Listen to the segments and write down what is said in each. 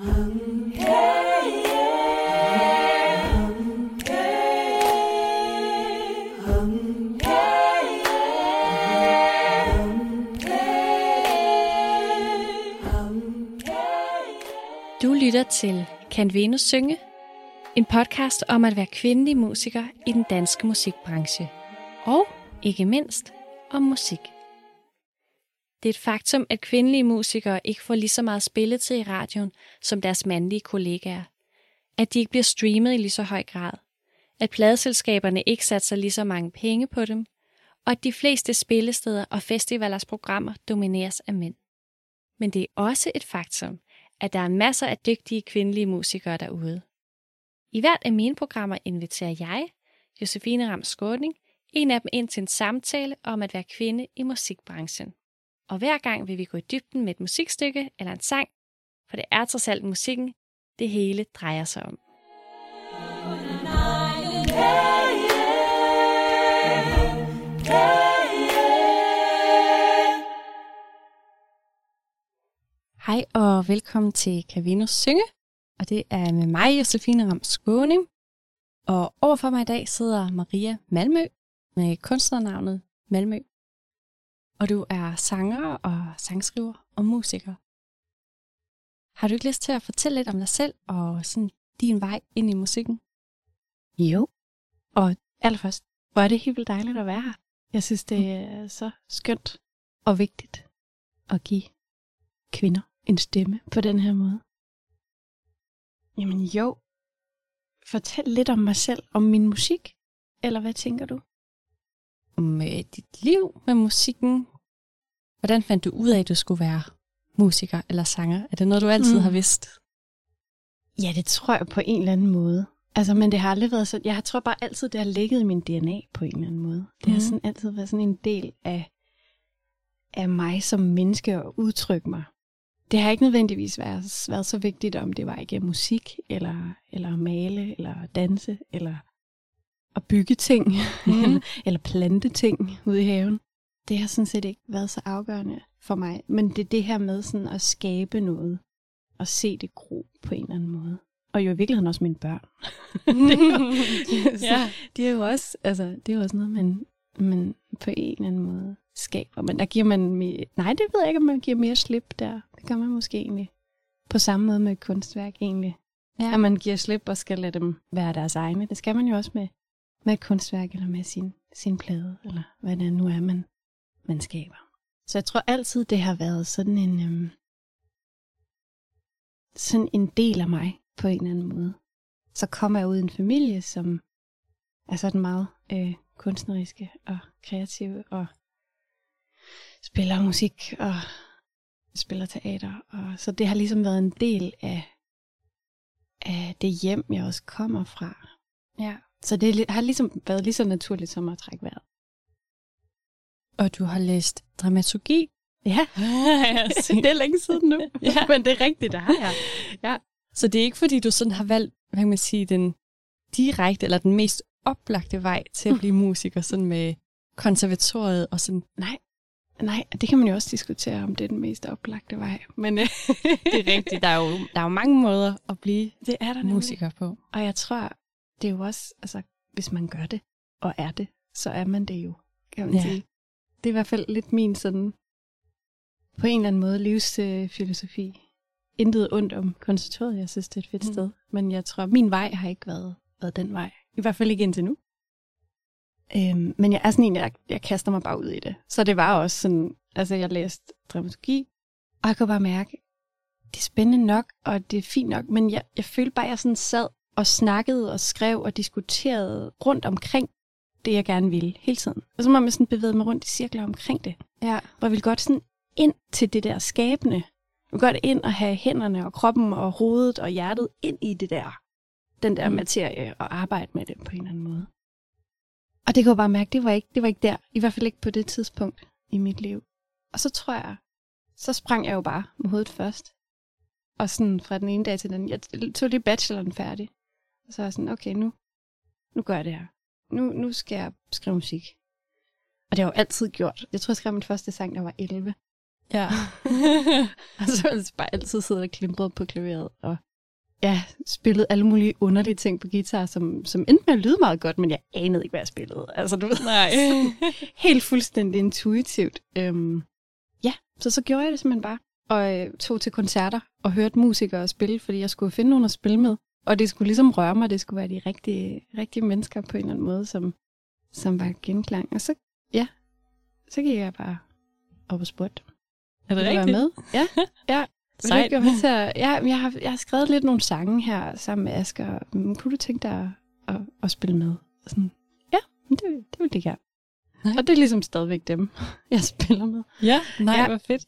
Du lytter til Kan Venus synge? En podcast om at være kvindelig musiker i den danske musikbranche. Og ikke mindst om musik. Det er et faktum, at kvindelige musikere ikke får lige så meget spilletid i radioen som deres mandlige kollegaer. At de ikke bliver streamet i lige så høj grad. At pladeselskaberne ikke satser lige så mange penge på dem. Og at de fleste spillesteder og festivalers programmer domineres af mænd. Men det er også et faktum, at der er masser af dygtige kvindelige musikere derude. I hvert af mine programmer inviterer jeg, Josefine Ram Skåning, en af dem ind til en samtale om at være kvinde i musikbranchen. Og hver gang vil vi gå i dybden med et musikstykke eller en sang, for det er trods alt musikken, det hele drejer sig om. Hej og velkommen til Cavinos Synge, og det er med mig, Josefine Ram Skåning. Og overfor mig i dag sidder Maria Malmø med kunstnernavnet Malmø. Og du er sanger og sangskriver og musiker. Har du ikke lyst til at fortælle lidt om dig selv og sådan din vej ind i musikken? Jo. Og allerførst, hvor er det helt vildt dejligt at være her. Jeg synes, det er så skønt og vigtigt at give kvinder en stemme på den her måde. Jamen jo. Fortæl lidt om mig selv, om min musik. Eller hvad tænker du? Med dit liv med musikken. Hvordan fandt du ud af, at du skulle være musiker eller sanger? Er det noget, du altid mm. har vidst? Ja, det tror jeg på en eller anden måde. Altså, men det har aldrig været så... Jeg tror bare altid, det har ligget i min DNA på en eller anden måde. Det mm. har sådan altid været sådan en del af, af mig som menneske at udtrykke mig. Det har ikke nødvendigvis været, været så vigtigt, om det var ikke musik, eller, eller male, eller danse, eller at bygge ting, mm. eller plante ting ude i haven. Det har sådan set ikke været så afgørende for mig. Men det er det her med sådan at skabe noget, og se det gro på en eller anden måde. Og jo i virkeligheden også mine børn. det er jo, ja. De er jo også, altså, det er også noget, man, man på en eller anden måde skaber. Men der giver man, mere, nej det ved jeg ikke, om man giver mere slip der. Det gør man måske egentlig på samme måde med et kunstværk egentlig. Ja. At man giver slip og skal lade dem være deres egne. Det skal man jo også med, med et kunstværk eller med sin, sin plade, eller hvad det nu er, man, man skaber. Så jeg tror altid, det har været sådan en, øhm, sådan en del af mig på en eller anden måde. Så kommer jeg ud i en familie, som er sådan meget øh, kunstneriske og kreative og spiller musik og spiller teater. Og, så det har ligesom været en del af, af det hjem, jeg også kommer fra. Ja. Så det har ligesom været lige så naturligt som at trække vejret. Og du har læst dramaturgi? Ja, det er længe siden nu. ja. Men det er rigtigt, det har jeg. Ja. Så det er ikke fordi, du sådan har valgt, hvad kan man sige, den direkte eller den mest oplagte vej til at blive musiker, sådan med konservatoriet og sådan. Nej, Nej, det kan man jo også diskutere, om det er den mest oplagte vej. Men det er rigtigt. Der er, jo, der er jo mange måder at blive det er der musiker nemlig. på. Og jeg tror, det er jo også, altså, hvis man gør det, og er det, så er man det jo, kan man ja. sige. Det er i hvert fald lidt min sådan, på en eller anden måde, livsfilosofi. Øh, Intet ondt om konservatoriet, jeg synes, det er et fedt mm. sted. Men jeg tror, min vej har ikke været, været den vej. I hvert fald ikke indtil nu. Øhm, men jeg er sådan en, jeg, jeg kaster mig bare ud i det. Så det var også sådan, altså jeg læste dramaturgi, og jeg kunne bare mærke, det er spændende nok, og det er fint nok, men jeg, jeg følte bare, at jeg sådan sad og snakkede og skrev og diskuterede rundt omkring det, jeg gerne ville hele tiden. Og så må man sådan bevæge mig rundt i cirkler omkring det. Ja. Hvor jeg ville godt sådan ind til det der skabende. Jeg ville godt ind og have hænderne og kroppen og hovedet og hjertet ind i det der, den der mm. materie og arbejde med det på en eller anden måde. Og det kunne jeg bare mærke, det var, ikke, det var ikke der. I hvert fald ikke på det tidspunkt i mit liv. Og så tror jeg, så sprang jeg jo bare med hovedet først. Og sådan fra den ene dag til den jeg tog lige bacheloren færdig. Og så var jeg sådan, okay, nu, nu gør jeg det her. Nu, nu skal jeg skrive musik. Og det har jeg jo altid gjort. Jeg tror, jeg skrev min første sang, der var 11. Ja. og så altså bare altid siddet og klimpret på klaveret, og ja, spillet alle mulige underlige ting på guitar, som, som endte med at lyde meget godt, men jeg anede ikke, hvad jeg spillede. Altså, du ved, Nej. helt fuldstændig intuitivt. Øhm, ja, så så gjorde jeg det simpelthen bare, og øh, tog til koncerter og hørte musikere spille, fordi jeg skulle finde nogen at spille med. Og det skulle ligesom røre mig, det skulle være de rigtige, rigtige mennesker på en eller anden måde, som, som var genklang. Og så, ja, så gik jeg bare op og spurgte. Er det rigtigt? med? Ja, ja. Sejt. med til at, ja, jeg har, jeg har skrevet lidt nogle sange her sammen med Asger. Mm, Kunne du tænke dig at, at, at spille med? Sådan, ja, men det, det vil jeg gerne. Nej. Og det er ligesom stadigvæk dem, jeg spiller med. Ja, nej, Ja. hvor fedt.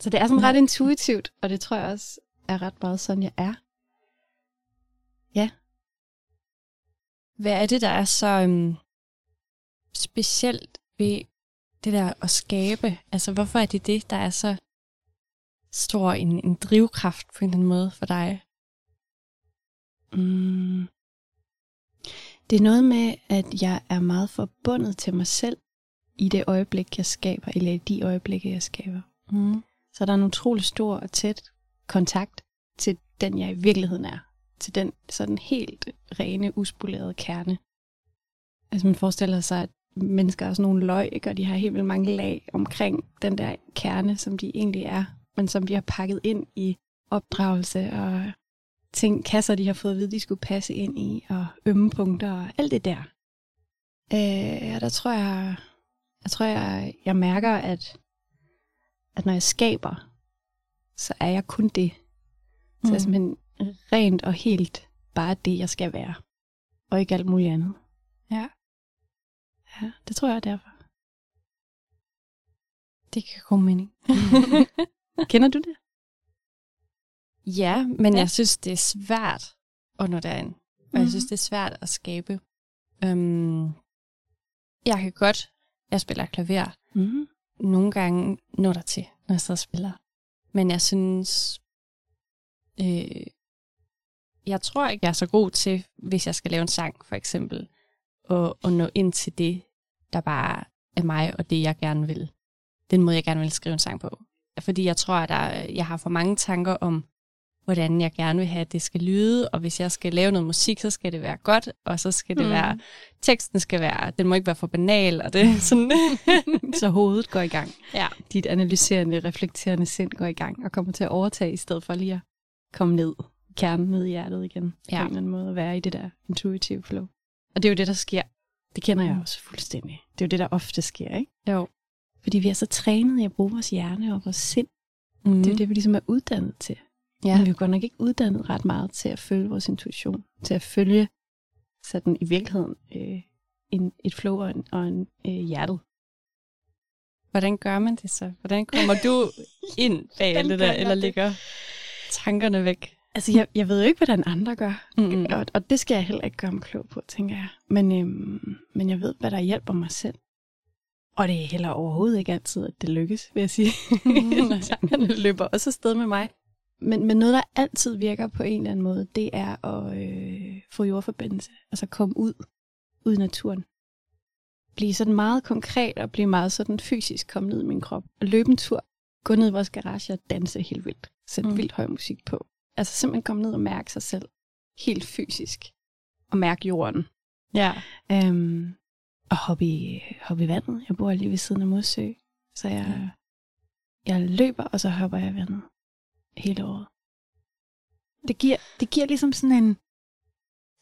Så det er sådan Ja. ret intuitivt, og det tror jeg også er ret meget sådan, jeg er. Hvad er det, der er så øhm, specielt ved det der at skabe? Altså, hvorfor er det det, der er så stor en, en drivkraft på en eller anden måde for dig? Mm. Det er noget med, at jeg er meget forbundet til mig selv i det øjeblik, jeg skaber, eller i de øjeblikke, jeg skaber. Mm. Så der er en utrolig stor og tæt kontakt til den, jeg i virkeligheden er. Til den sådan helt rene, uspolerede kerne. Altså man forestiller sig, at mennesker er sådan nogle løg, ikke? og de har helt vildt mange lag omkring den der kerne, som de egentlig er, men som vi har pakket ind i opdragelse og ting, kasser, de har fået at vide, de skulle passe ind i, og ømme punkter og alt det der. Øh, og der tror jeg, jeg tror, jeg, jeg mærker, at, at når jeg skaber, så er jeg kun det. Så jeg er simpelthen rent og helt bare det, jeg skal være. Og ikke alt muligt andet. Ja. Ja, det tror jeg er derfor. Det kan god mening. Kender du det? Ja, men Ja. jeg synes, det er svært at nå derind. Og jeg synes, det er svært at skabe. Øhm, jeg kan godt, jeg spiller klaver, Mm. nogle gange nå der til, når jeg sidder og spiller. Men jeg synes, øh, jeg tror ikke, jeg er så god til, hvis jeg skal lave en sang, for eksempel, at, at nå ind til det, der bare er mig, og det, jeg gerne vil. Den måde, jeg gerne vil skrive en sang på. Fordi jeg tror, at der, jeg har for mange tanker om, hvordan jeg gerne vil have, at det skal lyde, og hvis jeg skal lave noget musik, så skal det være godt, og så skal det Mm. være, teksten skal være, den må ikke være for banal, og det sådan, så hovedet går i gang. ja. Dit analyserende, reflekterende sind går i gang og kommer til at overtage, i stedet for lige at komme ned, kernen ned i hjertet igen. Ja. På en eller anden måde at være i det der intuitive flow. Og det er jo det, der sker. Det kender jeg Mm. også fuldstændig. Det er jo det, der ofte sker, ikke? Jo. Fordi vi er så trænet i at bruge vores hjerne og vores sind. Mm. Det er jo det, vi ligesom er uddannet til. Ja. Men vi er jo godt nok ikke uddannet ret meget til at følge vores intuition. Til at følge sådan i virkeligheden øh, en, et flow og en, og en øh, hjertet. Hvordan gør man det så? Hvordan kommer du ind bag det der, eller ligger tankerne væk? Altså, jeg, jeg ved jo ikke, hvordan andre gør. Mm-mm. Og, og det skal jeg heller ikke gøre mig klog på, tænker jeg. Men, øhm, men jeg ved, hvad der hjælper mig selv. Og det er heller overhovedet ikke altid, at det lykkes, vil jeg sige. Når tankerne løber også afsted med mig. Men, men noget, der altid virker på en eller anden måde, det er at øh, få jordforbindelse. Altså komme ud, ud i naturen. Blive sådan meget konkret og blive meget sådan fysisk komme ned i min krop. Og løbe en tur, gå ned i vores garage og danse helt vildt. Sætte Mm. mm. vildt høj musik på. Altså simpelthen komme ned og mærke sig selv. Helt fysisk. Og mærke jorden. Ja. Øhm, og hoppe i, hoppe i vandet. Jeg bor lige ved siden af Modsø. Så jeg, jeg løber, og så hopper jeg i vandet. Hele året. Det giver, det giver ligesom sådan en,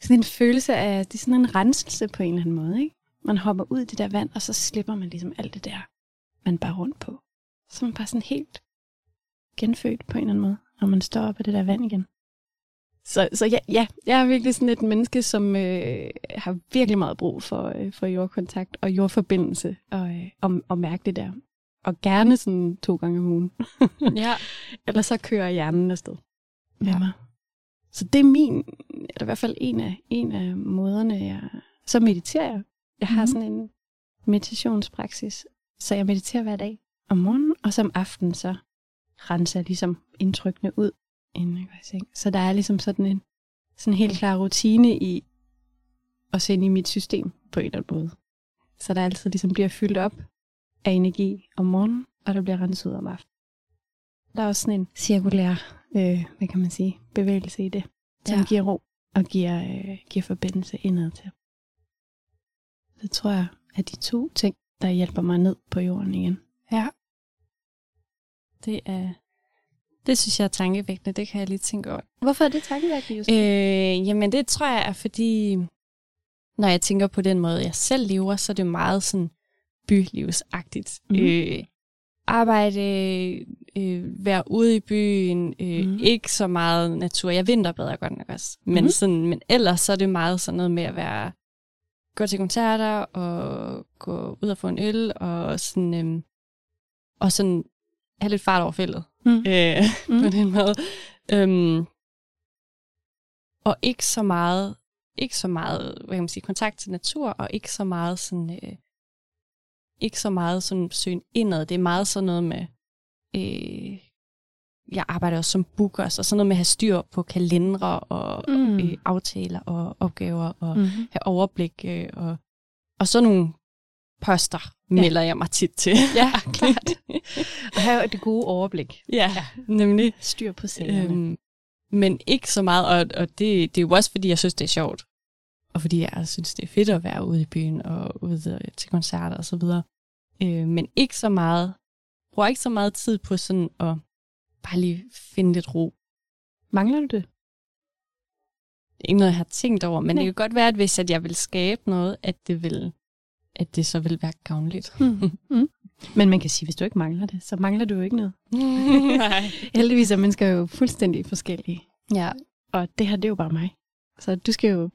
sådan en følelse af, det er sådan en renselse på en eller anden måde. Ikke? Man hopper ud i det der vand, og så slipper man ligesom alt det der, man bare rundt på. Så man bare sådan helt genfødt på en eller anden måde, når man står op af det der vand igen. Så, så ja, ja, jeg er virkelig sådan et menneske, som øh, har virkelig meget brug for, øh, for jordkontakt og jordforbindelse og, øh, og, og mærke det der. Og gerne sådan to gange om ugen. ja. Ellers så kører hjernen afsted med Ja. mig. Så det er min, eller i hvert fald en af, en af måderne, jeg... Så mediterer jeg. Jeg har Mhm. sådan en meditationspraksis, så jeg mediterer hver dag om morgenen, og som aften så renser ligesom indtrykkene ud, inden jeg går i seng. Så der er ligesom sådan en sådan helt klar rutine i at se ind i mit system på en eller anden måde. Så der altid ligesom bliver fyldt op af energi om morgenen, og der bliver renset ud om aftenen. Der er også sådan en cirkulær, øh, hvad kan man sige, bevægelse i det, som Ja. giver ro og giver, øh, giver forbindelse indad til. Det tror jeg er de to ting, der hjælper mig ned på jorden igen. Ja. Det er... Det synes jeg er tankevækkende. Det kan jeg lige tænke over. Hvorfor er det tankevækkende, Just? Øh, jamen, det tror jeg er, fordi når jeg tænker på den måde, jeg selv lever, så er det meget sådan bylivsagtigt. Mm. Øh, arbejde, øh, være ude i byen, øh, mm. ikke så meget natur. Jeg vinterbader godt nok også. Men, Mhm. sådan, men ellers så er det meget sådan noget med at være gå til koncerter og gå ud og få en øl og sådan, øh, og sådan have lidt fart over feltet Mm. øh, Mm. på den måde. Øhm, og ikke så meget, ikke så meget, hvad kan man sige, kontakt til natur, og ikke så meget sådan, øh, ikke så meget sådan søgen indad. Det er meget sådan noget med, øh, jeg arbejder også som booker, så sådan noget med at have styr på kalendere og Mm. øh, aftaler og opgaver og Mm. have overblik øh, og, og sådan nogle poster melder jeg mig tit til. Ja, klart. Og have det gode overblik. ja, nemlig. Styr på sagerne. Øhm, men ikke så meget, og, og det, det er jo også, fordi jeg synes, det er sjovt. Og fordi jeg synes, det er fedt at være ude i byen og ude til koncerter og så videre. Øh, men ikke så meget, bruger ikke så meget tid på sådan at bare lige finde lidt ro. Mangler du det? Det er ikke noget, jeg har tænkt over, men Nej. det kan godt være, at hvis at jeg vil skabe noget, at det vil at det så vil være gavnligt. Mm. Mm. Men man kan sige, hvis du ikke mangler det, så mangler du jo ikke noget. Nej. Heldigvis er mennesker jo fuldstændig forskellige. Ja. Og det her, det er jo bare mig. Så du skal jo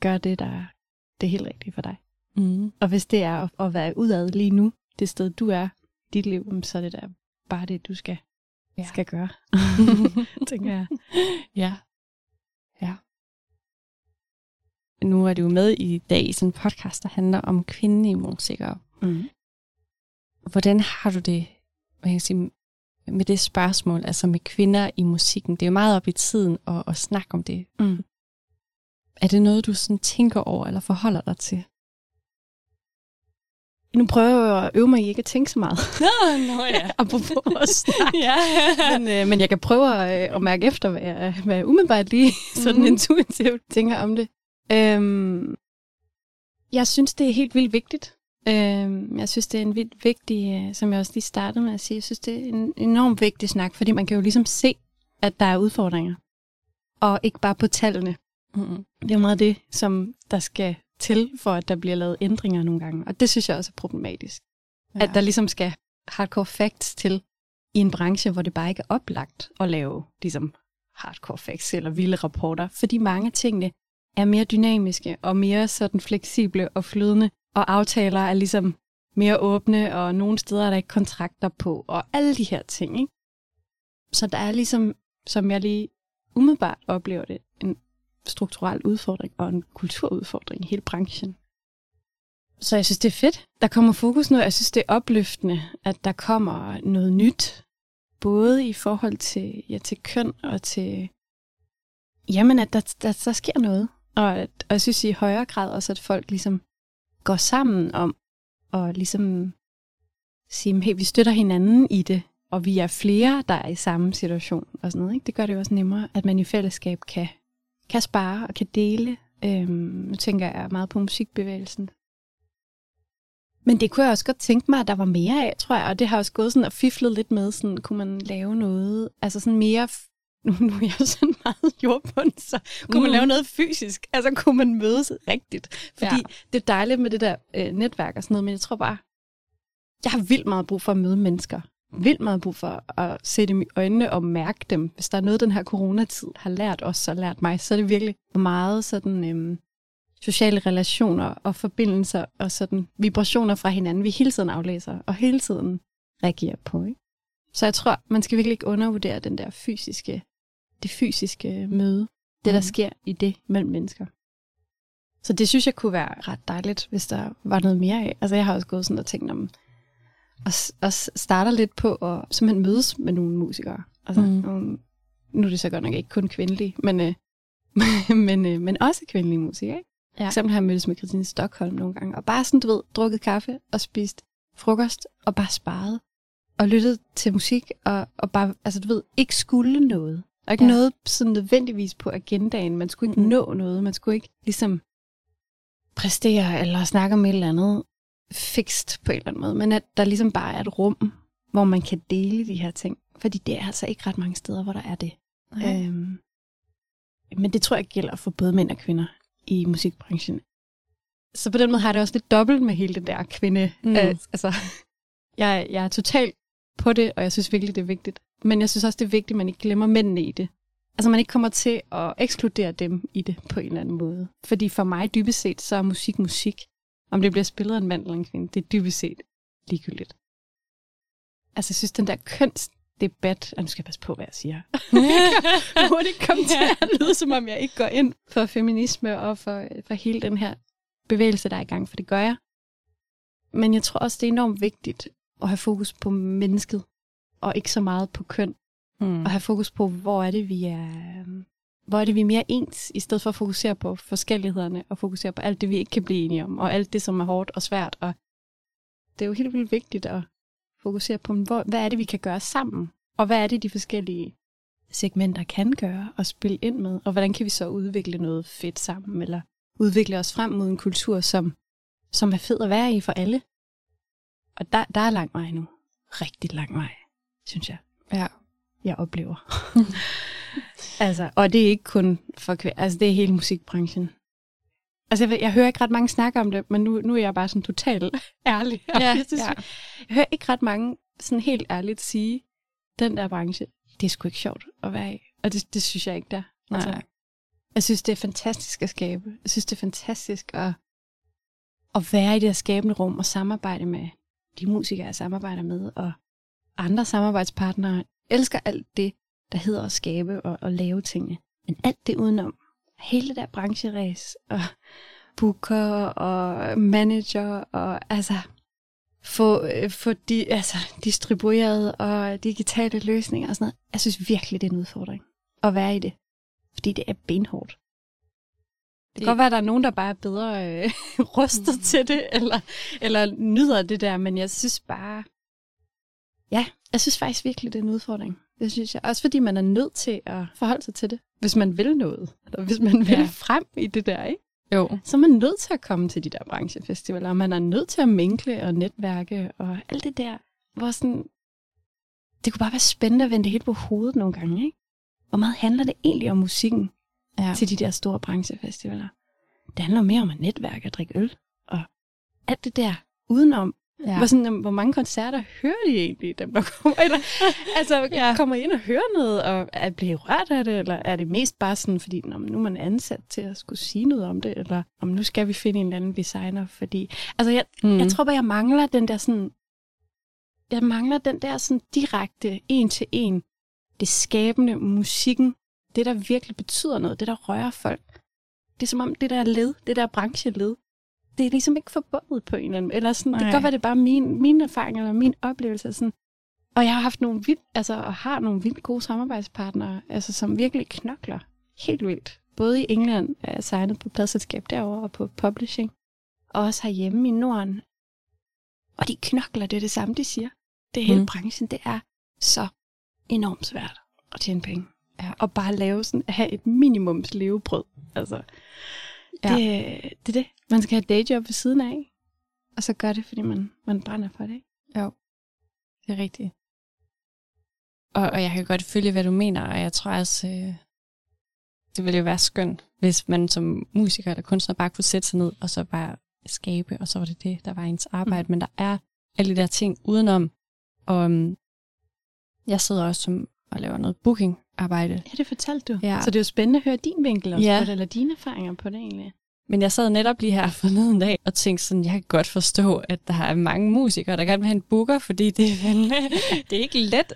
gøre det, der er det helt rigtige for dig. Mm. Og hvis det er at, at være udad lige nu, det sted, du er i dit liv, så er det da bare det, du skal, ja. skal gøre, tænker jeg. Ja. Ja. Nu er du med i dag i sådan en podcast, der handler om kvindelige musikere. Mm. Hvordan har du det hvad kan jeg sige, med det spørgsmål, altså med kvinder i musikken? Det er jo meget op i tiden at, at snakke om det. Mm. Er det noget, du sådan tænker over eller forholder dig til? Nu prøver jeg at øve mig i ikke at tænke så meget. Nå, nå ja. Apropos at snakke. ja. men, øh, men jeg kan prøve at, øh, at mærke efter, hvad jeg, hvad jeg umiddelbart lige sådan Mhm. intuitivt tænker om det. Øhm, jeg synes, det er helt vildt vigtigt. Øhm, jeg synes, det er en vildt vigtig, øh, som jeg også lige startede med at sige, jeg synes, det er en enormt vigtig snak, fordi man kan jo ligesom se, at der er udfordringer. Og ikke bare på tallene. Mm. Det er meget det, som der skal til, for at der bliver lavet ændringer nogle gange. Og det synes jeg også er problematisk. Ja. At der ligesom skal hardcore facts til i en branche, hvor det bare ikke er oplagt at lave ligesom hardcore facts eller vilde rapporter, fordi mange af tingene er mere dynamiske og mere sådan fleksible og flydende, og aftaler er ligesom mere åbne, og nogle steder er der ikke kontrakter på, og alle de her ting. Ikke? Så der er ligesom, som jeg lige umiddelbart oplever det, en strukturel udfordring og en kulturudfordring i hele branchen. Så jeg synes, det er fedt. Der kommer fokus nu. Jeg synes, det er opløftende, at der kommer noget nyt. Både i forhold til, ja, til køn og til... Jamen, at der, der, der sker noget. Og, at, og jeg synes i højere grad også, at folk ligesom går sammen om at ligesom sige, hey, vi støtter hinanden i det, og vi er flere, der er i samme situation og sådan noget. Ikke? Det gør det jo også nemmere, at man i fællesskab kan, kan spare og kan dele. Øhm, nu tænker jeg meget på musikbevægelsen. Men det kunne jeg også godt tænke mig, at der var mere af, tror jeg. Og det har også gået sådan og fiflet lidt med, sådan, kunne man lave noget, altså sådan mere, nu, nu er jeg sådan meget jordbund, så kunne mm. man lave noget fysisk? Altså kunne man mødes rigtigt? Fordi Ja. det er dejligt med det der øh, netværk og sådan noget, men jeg tror bare, jeg har vildt meget brug for at møde mennesker. Vildt meget brug for at se dem i øjnene og mærke dem. Hvis der er noget, den her coronatid har lært os og lært mig, så er det virkelig meget sådan øhm, sociale relationer og forbindelser og sådan vibrationer fra hinanden, vi hele tiden aflæser og hele tiden reagerer på. Ikke? Så jeg tror, man skal virkelig ikke undervurdere den der fysiske, det fysiske møde, det der Mhm. sker i det mellem mennesker. Så det synes jeg kunne være ret dejligt, hvis der var noget mere af. Altså jeg har også gået sådan og tænkt om, og, og starter lidt på at simpelthen mødes med nogle musikere. Altså, mm. nogle, nu er det så godt nok ikke kun kvindelige, men, øh, men, øh, men også kvindelige musikere. Ikke? Ja. For eksempel har jeg mødtes med Christine Stockholm nogle gange, og bare sådan, du ved, drukket kaffe og spist frokost, og bare sparet og lyttede til musik, og, og bare, altså du ved, ikke skulle noget. Og ikke Ja. noget sådan nødvendigvis på agendaen. Man skulle ikke Mhm. nå noget. Man skulle ikke ligesom præstere eller snakke om et eller andet fikst på en eller anden måde. Men at der ligesom bare er et rum, hvor man kan dele de her ting. Fordi det er altså ikke ret mange steder, hvor der er det. Øhm, men det tror jeg gælder for både mænd og kvinder i musikbranchen. Så på den måde har jeg det også lidt dobbelt med hele den der kvinde. Mm. Mm. Øh, altså, jeg, jeg er totalt på det, og jeg synes virkelig, det er vigtigt. Men jeg synes også, det er vigtigt, at man ikke glemmer mændene i det. Altså man ikke kommer til at ekskludere dem i det på en eller anden måde. Fordi for mig dybest set, så er musik musik. Om det bliver spillet af en mand eller en kvinde, det er dybest set ligegyldigt. Altså jeg synes, den der kønsdebat, og nu skal jeg passe på, hvad jeg siger. Jeg ikke komme til at lyde, som om jeg ikke går ind for feminisme og for, for hele den her bevægelse, der er i gang, for det gør jeg. Men jeg tror også, det er enormt vigtigt at have fokus på mennesket, og ikke så meget på køn. Mm. Og have fokus på, hvor er det, vi er, hvor er det, vi er mere ens, i stedet for at fokusere på forskellighederne, og fokusere på alt det, vi ikke kan blive enige om, og alt det, som er hårdt og svært. Og det er jo helt vildt vigtigt at fokusere på, hvor, hvad er det, vi kan gøre sammen, og hvad er det, de forskellige segmenter kan gøre og spille ind med, og hvordan kan vi så udvikle noget fedt sammen, eller udvikle os frem mod en kultur, som, som er fed at være i for alle. Og der, der er lang vej nu. Rigtig lang vej, synes jeg Ja. jeg oplever. altså, og det er ikke kun for kvinder, altså det er hele musikbranchen. Altså, jeg, ved- jeg hører ikke ret mange snakke om det, men nu, nu er jeg bare sådan totalt ærlig. Ja, jeg, synes, ja. jeg hører ikke ret mange sådan helt ærligt sige, den der branche, det er sgu ikke sjovt at være i. Og det, det synes jeg ikke, der. Nej. jeg synes, det er fantastisk at skabe. Jeg synes, det er fantastisk at, at være i det her skabende rum og samarbejde med de musikere, jeg samarbejder med, og andre samarbejdspartnere. Elsker alt det, der hedder at skabe og, og lave tingene. Men alt det udenom, hele det der brancheræs, og booker og manager, og altså få, øh, få de, altså, distribueret og digitale løsninger og sådan noget. Jeg synes virkelig, det er en udfordring at være i det. Fordi det er benhårdt. Det kan godt være, at der er nogen, der bare er bedre øh, rustet til det, eller, eller nyder det der, men jeg synes bare, ja, jeg synes faktisk virkelig, det er en udfordring. Det synes jeg. Også fordi man er nødt til at forholde sig til det, hvis man vil noget, eller hvis man vil ja. frem i det der, ikke? Jo. så er man nødt til at komme til de der branchefestivaler, og man er nødt til at minkle og netværke og alt det der, hvor sådan, det kunne bare være spændende at vende det hele på hovedet nogle gange, ikke? Hvor meget handler det egentlig om musikken Ja. til de der store branchefestivaler? Det handler mere om at netværke og drikke øl, og alt det der udenom. Ja. Hvor, sådan, hvor mange koncerter hører de egentlig, dem der kommer? Eller, altså, Ja. kommer I ind og hører noget, og er blive rørt af det, eller er det mest bare sådan, fordi nå, nu er man ansat til at skulle sige noget om det, eller om nu skal vi finde en eller anden designer, fordi... Altså, jeg, mm. jeg tror bare, jeg mangler den der sådan... Jeg mangler den der sådan direkte, en til en, det skabende, musikken, det der virkelig betyder noget, det der rører folk. Det er som om det der led, det der brancheled, det er ligesom ikke forbundet på en eller anden Eller sådan, det kan godt være, det er bare min, min erfaring eller min oplevelse. Sådan. Og jeg har haft nogle vildt, altså, og har nogle vildt gode samarbejdspartnere, altså, som virkelig knokler helt vildt. Både i England er jeg signet på pladselskab derovre og på publishing, og også herhjemme i Norden. Og de knokler, det er det samme, de siger. Det hele mm. branchen, det er så enormt svært at tjene penge. Ja. Og bare lave sådan, have et minimums levebrød. Altså, Ja. det, det er det. Man skal have et dayjob ved siden af, og så gør det, fordi man, man brænder for det. Ikke? Det er rigtigt. Og, og jeg kan godt følge, hvad du mener, og jeg tror også, øh, det ville jo være skønt, hvis man som musiker eller kunstner bare kunne sætte sig ned, og så bare skabe, og så var det det, der var ens arbejde. Mm. Men der er alle de der ting udenom, og um, jeg sidder også som og laver noget booking-arbejde. Ja, det fortalte du. Ja. Så det er jo spændende at høre din vinkel også Ja. på det, eller dine erfaringer på det egentlig. Men jeg sad netop lige her forleden dag og tænkte sådan, jeg kan godt forstå, at der er mange musikere, der gerne vil have en booker, fordi det er, vel, det er ikke let.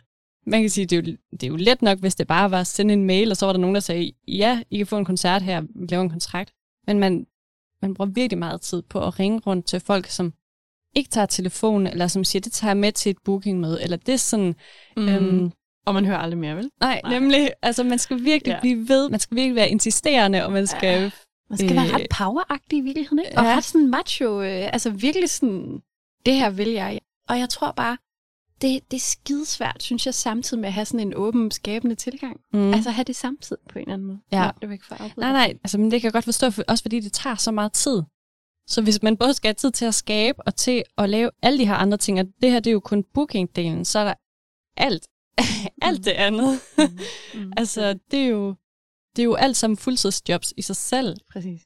Man kan sige, det er, jo, det er jo let nok, hvis det bare var at sende en mail, og så var der nogen, der sagde, ja, I kan få en koncert her, vi laver en kontrakt. Men man, man bruger virkelig meget tid på at ringe rundt til folk, som ikke tager telefonen, eller som siger, det tager jeg med til et bookingmøde, eller det er sådan, Mm. øhm, og man hører aldrig mere, vel? nej, Nej. nemlig, altså man skal virkelig Ja. blive ved, man skal virkelig være insisterende, og man skal Ja. Man skal øh, være ret poweragtig i virkeligheden, ikke? Og ja. ret sådan macho, øh, altså virkelig sådan, det her vil jeg. Og jeg tror bare, det, det er skidesvært, synes jeg, samtidig med at have sådan en åben, skabende tilgang. Mm. Altså have det samtidig på en eller anden måde. Ja. Nå, det var ikke for Nej, nej, altså, men det kan jeg godt forstå, for, også fordi det tager så meget tid. Så hvis man både skal have tid til at skabe og til at lave alle de her andre ting, og det her det er jo kun booking-delen, så er der alt, alt det andet. Mm. Mm. altså, det er jo, det er jo alt sammen fuldtidsjobs i sig selv. Præcis.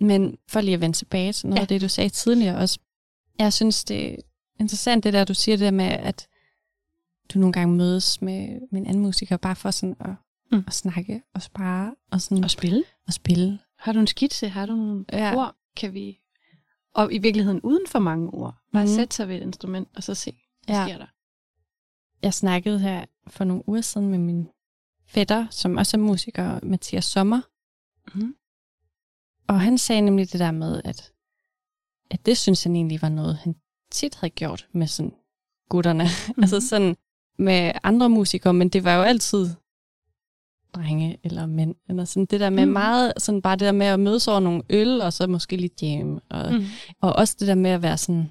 Men for lige at vende tilbage til noget ja. Af det, du sagde tidligere også. Jeg synes, det er interessant, det der, du siger det der med, at du nogle gange mødes med, med en anden musiker, bare for sådan at, mm. At snakke og spare og, sådan, Og spille. og spille. Har du en skitse? Har du nogle Ja. ord? Kan vi... Og i virkeligheden uden for mange ord. Bare mm. sætte sig ved et instrument, og så se, hvad ja. sker der. Jeg snakkede her for nogle uger siden med min fætter, som også er musiker, Mathias Sommer. Mhm. Og han sagde nemlig det der med, at, at det synes han egentlig var noget, han tit havde gjort med sådan gutterne. Mm-hmm. altså sådan med andre musikere, men det var jo altid drenge eller mænd. Eller sådan det der med Mhm. meget, sådan bare det der med at mødes over nogle øl, og så måske lidt jam. Og, Mm. og også det der med at være sådan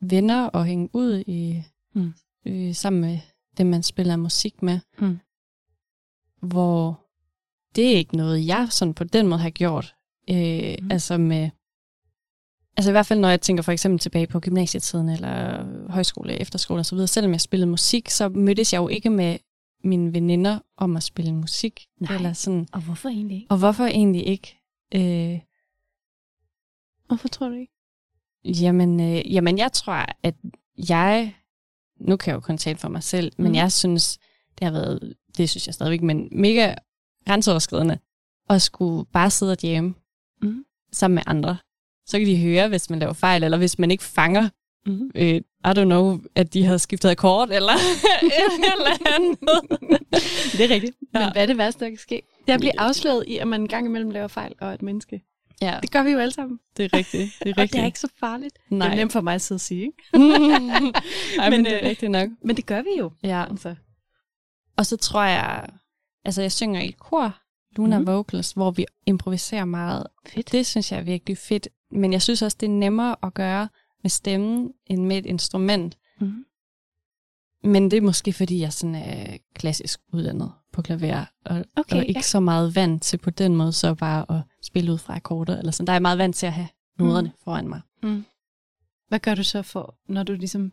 venner og hænge ud i, Mm. Øh, sammen med dem, man spiller musik med. Mm. Hvor det er ikke noget, jeg sådan på den måde har gjort. Øh, Mm. Altså med... Altså i hvert fald, når jeg tænker for eksempel tilbage på gymnasietiden, eller højskole, efterskole osv., selvom jeg spillede musik, så mødtes jeg jo ikke med mine veninder om at spille musik. Nej. Eller sådan. Og hvorfor egentlig ikke? Og hvorfor egentlig ikke? Øh, Hvorfor tror du ikke? Jamen, øh, jamen, jeg tror, at jeg... Nu kan jeg jo kun tale for mig selv, men Mhm. jeg synes, det har været... Det synes jeg stadigvæk, men mega grænseoverskridende at skulle bare sidde og jamme Mhm. sammen med andre. Så kan de høre, hvis man laver fejl, eller hvis man ikke fanger, Mm. øh, I don't know, at de har skiftet akkord, eller eller andet. Det er rigtigt. Ja. Men hvad er det værste, der kan ske? Det er at blive afsløret i, at man en gang imellem laver fejl og er et menneske. Ja, Det gør vi jo alle sammen. det er rigtigt. Det er Og rigtigt. det er ikke så farligt. Nej. Det er nemt for mig at sidde og sige, ikke? Ej, men, Men, det er øh, rigtigt nok. Men det gør vi jo. Ja. Altså. Og så tror jeg, altså jeg synger i et kor, Luna mm. Vocals, hvor vi improviserer meget. Fedt. Det synes jeg er virkelig fedt. Men jeg synes også, det er nemmere at gøre med stemmen, end med et instrument. Mm. Men det er måske, fordi jeg sådan er klassisk uddannet på klaver, og, Okay, og ikke ja. så meget vant til på den måde, så bare at spille ud fra akkorder. Eller sådan. Der er jeg meget vant til at have noderne mm. foran mig. Hvad gør du så for, når du ligesom...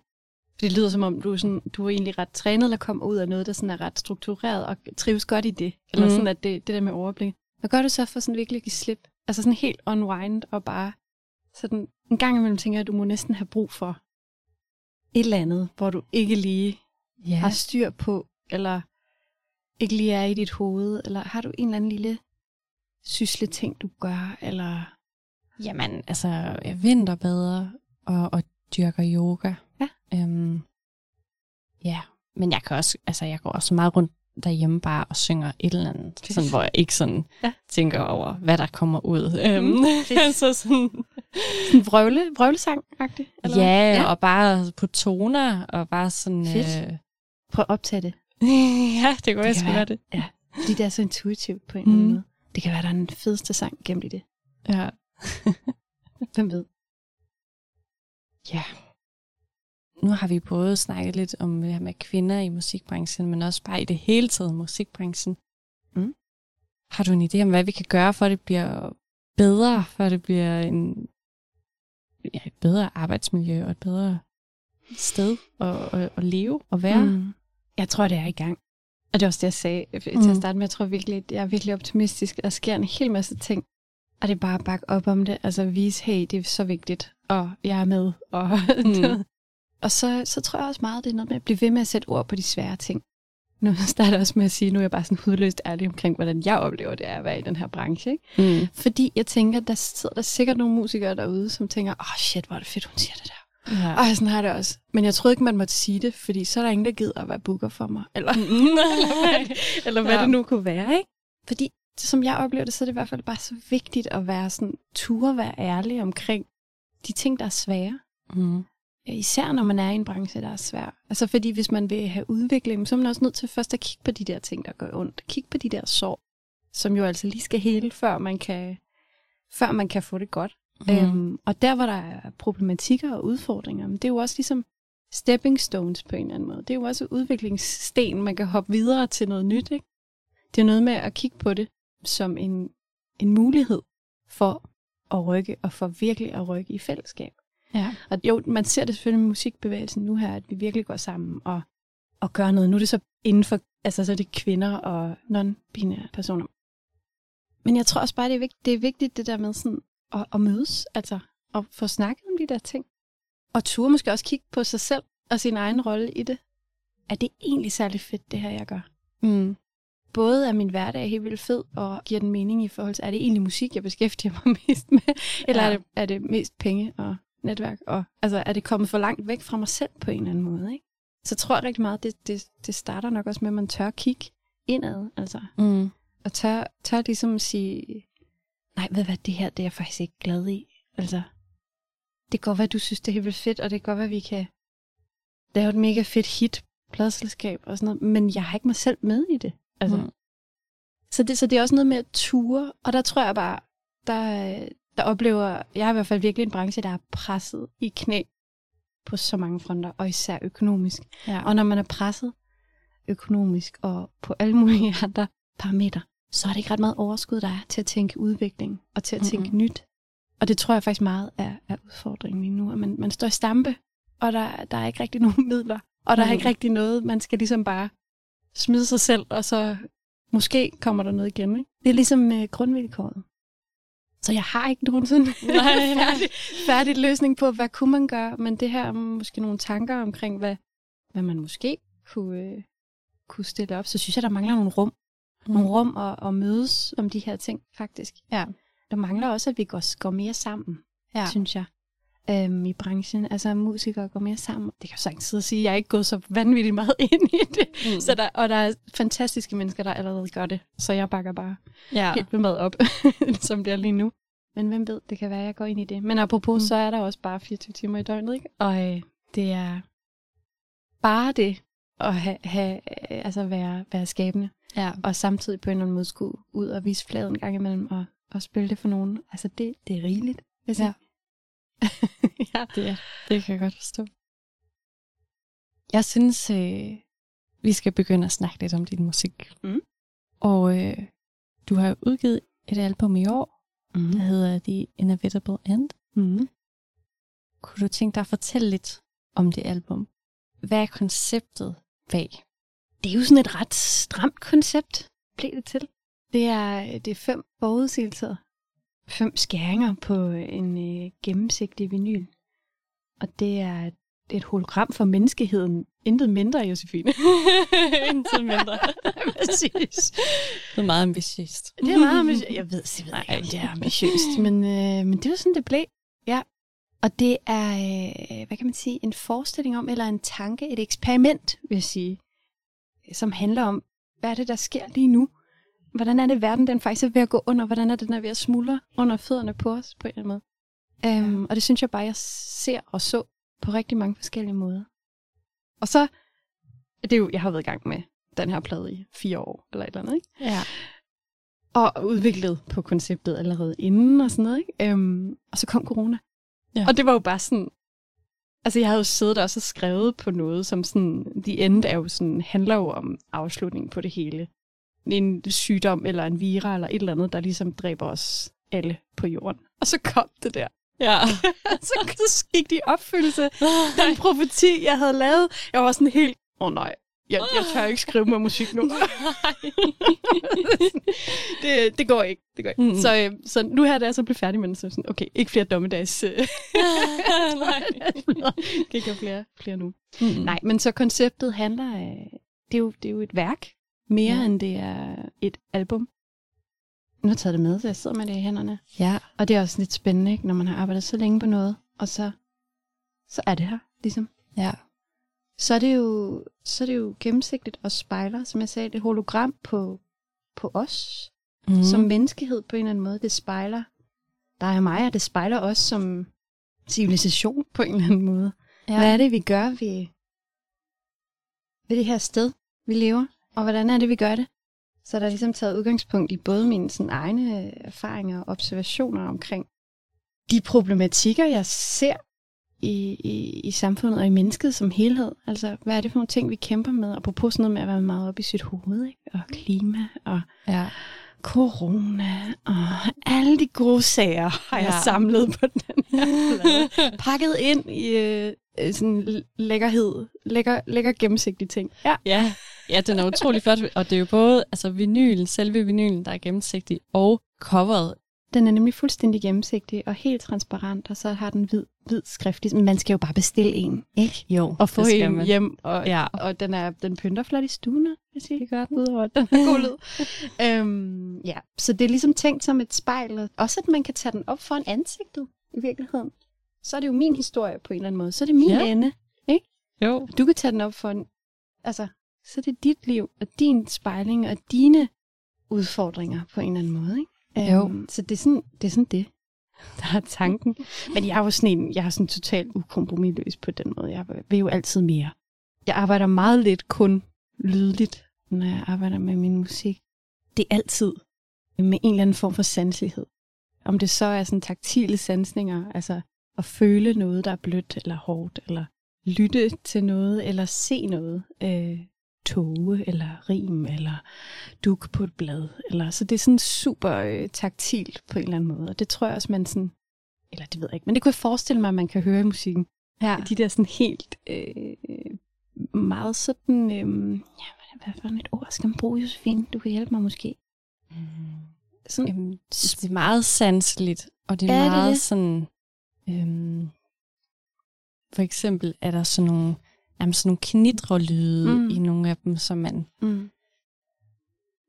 For det lyder som om, du er, sådan, du er egentlig ret trænet, eller kommer ud af noget, der sådan er ret struktureret, og trives godt i det. Eller mm. sådan, at det, det der med overblik. Hvad gør du så for sådan virkelig at give slip? Altså sådan helt unwind, og bare sådan en gang imellem tænker jeg, at du må næsten have brug for et eller andet, hvor du ikke lige Ja. har styr på, eller ikke lige er i dit hoved, eller har du en eller anden lille sysle ting, du gør, eller... Jamen, altså, jeg vinterbader og, og dyrker yoga. Ja. Øhm, ja, men jeg kan også, altså, jeg går også meget rundt derhjemme bare og synger et eller andet, Fedt. sådan, hvor jeg ikke sådan Ja. tænker over, hvad der kommer ud. Øhm, fedt. så sådan, Sådan vrøvle, vrøvlesang-agtigt? ja, ja, og bare på toner, og bare sådan... Fedt. Øh, Prøv at optage det. ja, det kunne Det jeg kan sgu være. gøre det. Ja, fordi det er så intuitivt på en eller anden Mm. måde. Det kan være, der er den fedeste sang gemt i det. Ja. Hvem ved? Ja. Nu har vi både snakket lidt om det her med kvinder i musikbranchen, men også bare i det hele taget musikbranchen. Mm. Har du en idé om, hvad vi kan gøre, for at det bliver bedre, for at det bliver en, ja, et bedre arbejdsmiljø og et bedre sted at, at, at leve og være? Mm. Jeg tror, det er i gang. Og det er også det, jeg sagde øh, til Mm. at starte med. Jeg tror virkelig, jeg er virkelig optimistisk. Der sker en hel masse ting. Og det er bare at bakke op om det. Altså vise, hey, det er så vigtigt. Og jeg er med. Og, Mm. og så, så tror jeg også meget, det er noget med at blive ved med at sætte ord på de svære ting. Nu starter jeg også med at sige, nu er jeg bare sådan hudløst ærlig omkring, hvordan jeg oplever det er at være i den her branche. Ikke? Mm. Fordi jeg tænker, der sidder der sikkert nogle musikere derude, som tænker, åh oh, shit, hvor er det fedt, hun siger det der. Ja. Ej, sådan har jeg det også. Men jeg troede ikke, man måtte sige det, fordi så er der ingen, der gider at være booker for mig. Eller, Nej. eller hvad Ja. det nu kunne være, ikke? Fordi som jeg oplever det, så er det i hvert fald bare så vigtigt at være sådan, ture være ærlig omkring de ting, der er svære. Mm. Især når man er i en branche, der er svær. Altså fordi hvis man vil have udvikling, så er man også nødt til først at kigge på de der ting, der gør ondt. Kigge på de der sår, som jo altså lige skal hele, før man kan, før man kan få det godt. Mm. Øhm, og der, hvor der er problematikker og udfordringer, men det er jo også ligesom stepping stones på en eller anden måde. Det er jo også udviklingssten, man kan hoppe videre til noget nyt. Ikke? Det er noget med at kigge på det som en, en mulighed for at rykke, og for virkelig at rykke i fællesskab. Ja. Og jo, man ser det selvfølgelig med musikbevægelsen nu her, at vi virkelig går sammen og, og gør noget. Nu er det så inden for, altså så er det kvinder og non-binære personer. Men jeg tror også bare, det er vigtigt, det er vigtigt det der med sådan at, at mødes, altså at få snakket om de der ting. Og turde måske også kigge på sig selv og sin egen rolle i det. Er det egentlig særlig fedt, det her, jeg gør? Mm. Både er min hverdag helt vildt fed, og giver den mening i forhold til, er det egentlig musik, jeg beskæftiger mig mest med? Eller ja. er, det, er det mest penge og netværk? Og, altså, er det kommet for langt væk fra mig selv på en eller anden måde? Ikke? Så jeg tror rigtig meget, det, det, det starter nok også med, at man tør kigge indad. Altså. Mm. Og tør, tør ligesom sige, nej, ved hvad, det her, det er jeg faktisk ikke glad i. Altså, det kan godt være, at du synes, det er helt vildt fedt, og det kan godt være, at vi kan lave et mega fedt hit, pladselskab og sådan noget, men jeg har ikke mig selv med i det. Altså. Mm. Så, det, så det er også noget med at ture, og der tror jeg bare, der, der oplever, jeg er i hvert fald virkelig en branche, der er presset i knæ på så mange fronter, og især økonomisk. Ja. Og når man er presset økonomisk og på alle mulige andre parametre, så er det ikke ret meget overskud, der er til at tænke udvikling og til at tænke Mm-mm. nyt. Og det tror jeg faktisk meget er, er udfordringen lige nu, at man, man står i stampe, og der, der er ikke rigtig nogen midler, og der er Mm. ikke rigtig noget, man skal ligesom bare smide sig selv, og så måske kommer der noget igen. Ikke? Det er ligesom øh, grundvilkåret. Så jeg har ikke nogen sådan færdig, færdig løsning på, hvad kunne man gøre, men det her er måske nogle tanker omkring, hvad, hvad man måske kunne, øh, kunne stille op. Så synes jeg, der mangler nogle rum. Mm. Nogle rum at, at mødes om de her ting, faktisk. Ja. Der mangler også, at vi går, går mere sammen, Ja. synes jeg, øhm, i branchen. Altså, musikere går mere sammen. Det kan jeg sagtens sidde og sige, jeg er ikke gået så vanvittigt meget ind i det. Mm. Så der, og der er fantastiske mennesker, der allerede gør det. Så jeg bakker bare ja. helt meget op, som det er lige nu. Men hvem ved, det kan være, at jeg går ind i det. Men apropos, Mm. så er der også bare 24 timer i døgnet, ikke? Og øh, det er bare det at have, øh, altså være, være skabende. Ja. Og samtidig på en eller anden måde skulle ud og vise fladen en gang imellem og, og spille det for nogen. Altså det, det er rigeligt. jeg Ja. ja. Det, det kan jeg godt forstå. Jeg synes, øh, vi skal begynde at snakke lidt om din musik. Mm. Og øh, du har udgivet et album i år, Mm. der hedder The Inevitable End. Mm. Kunne du tænke dig at fortælle lidt om det album? Hvad er konceptet bag? Det er jo sådan et ret stramt koncept, blev det til. Det er, det er fem forudsigelser. Fem skæringer på en øh, gennemsigtig vinyl. Og det er et, det er et hologram for menneskeheden. Intet mindre, Josefine. Intet mindre. Præcis. Det er meget ambitiøst. Det er meget ambitiøst. Jeg ved, jeg ved ikke, om det er ambitiøst, men, øh, men det var sådan, det blev. Ja. Og det er, øh, hvad kan man sige, en forestilling om, eller en tanke, et eksperiment, vil jeg sige, som handler om, hvad er det, der sker lige nu? Hvordan er det, verden den faktisk er ved at gå under? Hvordan er den er ved at smuldre under fødderne på os, på en eller anden måde? Um, og det synes jeg bare, jeg ser og så på rigtig mange forskellige måder. Og så, det er jo, jeg har været i gang med den her plade i fire år, eller et eller andet, ikke? Ja. og udviklet på konceptet allerede inden og sådan noget. Ikke? Øhm, og så kom corona. Ja. Og det var jo bare sådan... Altså, jeg havde jo siddet og også skrevet på noget, som sådan... The End er jo sådan, handler jo om afslutningen på det hele. En sygdom eller en vira eller et eller andet, der ligesom dræber os alle på jorden. Og så kom det der. Ja. så så gik de opfyldelse. Den profeti, jeg havde lavet. Jeg var sådan helt... Åh oh, nej, jeg, jeg tør ikke skrive med musik nu. det, det går ikke. Det går ikke. Mm. Så, øh, så nu her, da jeg så blev færdig med den, så sådan, okay, ikke flere dommedags. Øh, Nej. kan have flere, flere nu. Mm. Nej, men så konceptet handler af, det er jo, det er jo et værk, mere ja. end det er et album. Nu har jeg taget det med, så jeg sidder med det i hænderne. Ja. Og det er også lidt spændende, ikke, når man har arbejdet så længe på noget, og så, så er det her, ligesom. Ja. Så er det jo, så er det jo gennemsigtigt og spejler, som jeg sagde, det hologram på, på os, Mm. som menneskehed på en eller anden måde. Det spejler dig og mig, og det spejler os som civilisation på en eller anden måde. Ja. Hvad er det, vi gør ved, ved det her sted, vi lever? Og hvordan er det, vi gør det? Så der er ligesom taget udgangspunkt i både mine sådan, egne erfaringer og observationer omkring de problematikker, jeg ser i, i, i samfundet og i mennesket som helhed. Altså, hvad er det for nogle ting, vi kæmper med? Apropos sådan noget med at være meget op i sit hoved, ikke? Og klima, og Ja. corona, og alle de gode sager har ja. jeg samlet på den her. Pakket ind i øh, øh, sådan lækkerhed, lækker, lækker gennemsigtige ting. Ja. Ja, ja, den er utrolig flot, og det er jo både altså vinylen, selve vinylen, der er gennemsigtig, og coveret. Den er nemlig fuldstændig gennemsigtig og helt transparent, og så har den hvid, hvid skrift. Men man skal jo bare bestille en, ikke? Jo, Og få det en man. hjem, og, Ja. og den, er, den pynter flot i stuen, sige. Det gør den. Udover, den er god lyd. øhm, ja, så det er ligesom tænkt som et spejl. og Også at man kan tage den op foran ansigtet i virkeligheden. Så er det jo min historie på en eller anden måde. Så er det min Ja. ende. Jo. Du kan tage den op for en... Altså, så er det dit liv og din spejling og dine udfordringer på en eller anden måde, ikke? Jo. Øhm, så det er, sådan, det er sådan det, der er tanken. Men jeg er jo sådan en, jeg er sådan totalt ukompromisløs på den måde. Jeg vil jo altid mere. Jeg arbejder meget lidt kun lydligt, når jeg arbejder med min musik. Det er altid med en eller anden form for sanselighed. Om det så er sådan taktile sansninger, altså at føle noget, der er blødt eller hårdt, eller lytte til noget, eller se noget. Øh, tåge, eller rim, eller duk på et blad. Eller, så det er sådan super øh, taktilt på en eller anden måde. Og det tror jeg også, man sådan... Eller det ved jeg ikke, men det kunne jeg forestille mig, at man kan høre i musikken. Ja. De der sådan helt... Øh, meget sådan... Øh, ja, hvad, for et ord skal man bruge, Josefine? Du kan hjælpe mig måske. Sådan, Jamen, det er meget sanseligt, og det er Ja, det meget det. sådan... Øhm, for eksempel er der sådan nogle, jamen sådan nogle knitrelyde Mm. i nogle af dem, som man mm.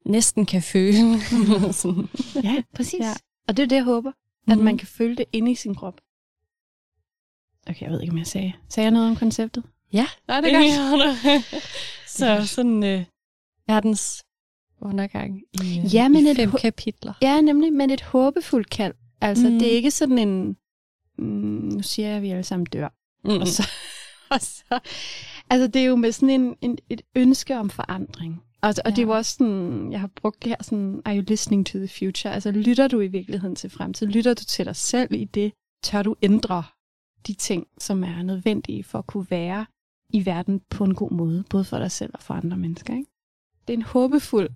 næsten kan føle. Ja, præcis. Ja. Og det er det, jeg håber. At Mhm. man kan føle det inde i sin krop. Okay, jeg ved ikke, om jeg sagde. Sagde jeg noget om konceptet? Ja, Nej, det gør du. Så godt. sådan øh, verdens undergang i, øh, Ja, men i et fem hu- kapitler. Ja, nemlig, men et håbefuldt kald. Altså, Mm. mm. det er ikke sådan en... Mm, nu siger jeg, at vi alle sammen dør. Mm. Og så, og så, altså, det er jo med sådan en, en, et ønske om forandring. Altså, og ja. det er jo også sådan, jeg har brugt det her sådan, are you listening to the future? Altså, lytter du i virkeligheden til fremtiden? Lytter du til dig selv i det? Tør du ændre de ting, som er nødvendige for at kunne være i verden på en god måde, både for dig selv og for andre mennesker, ikke? Det er en håbefuld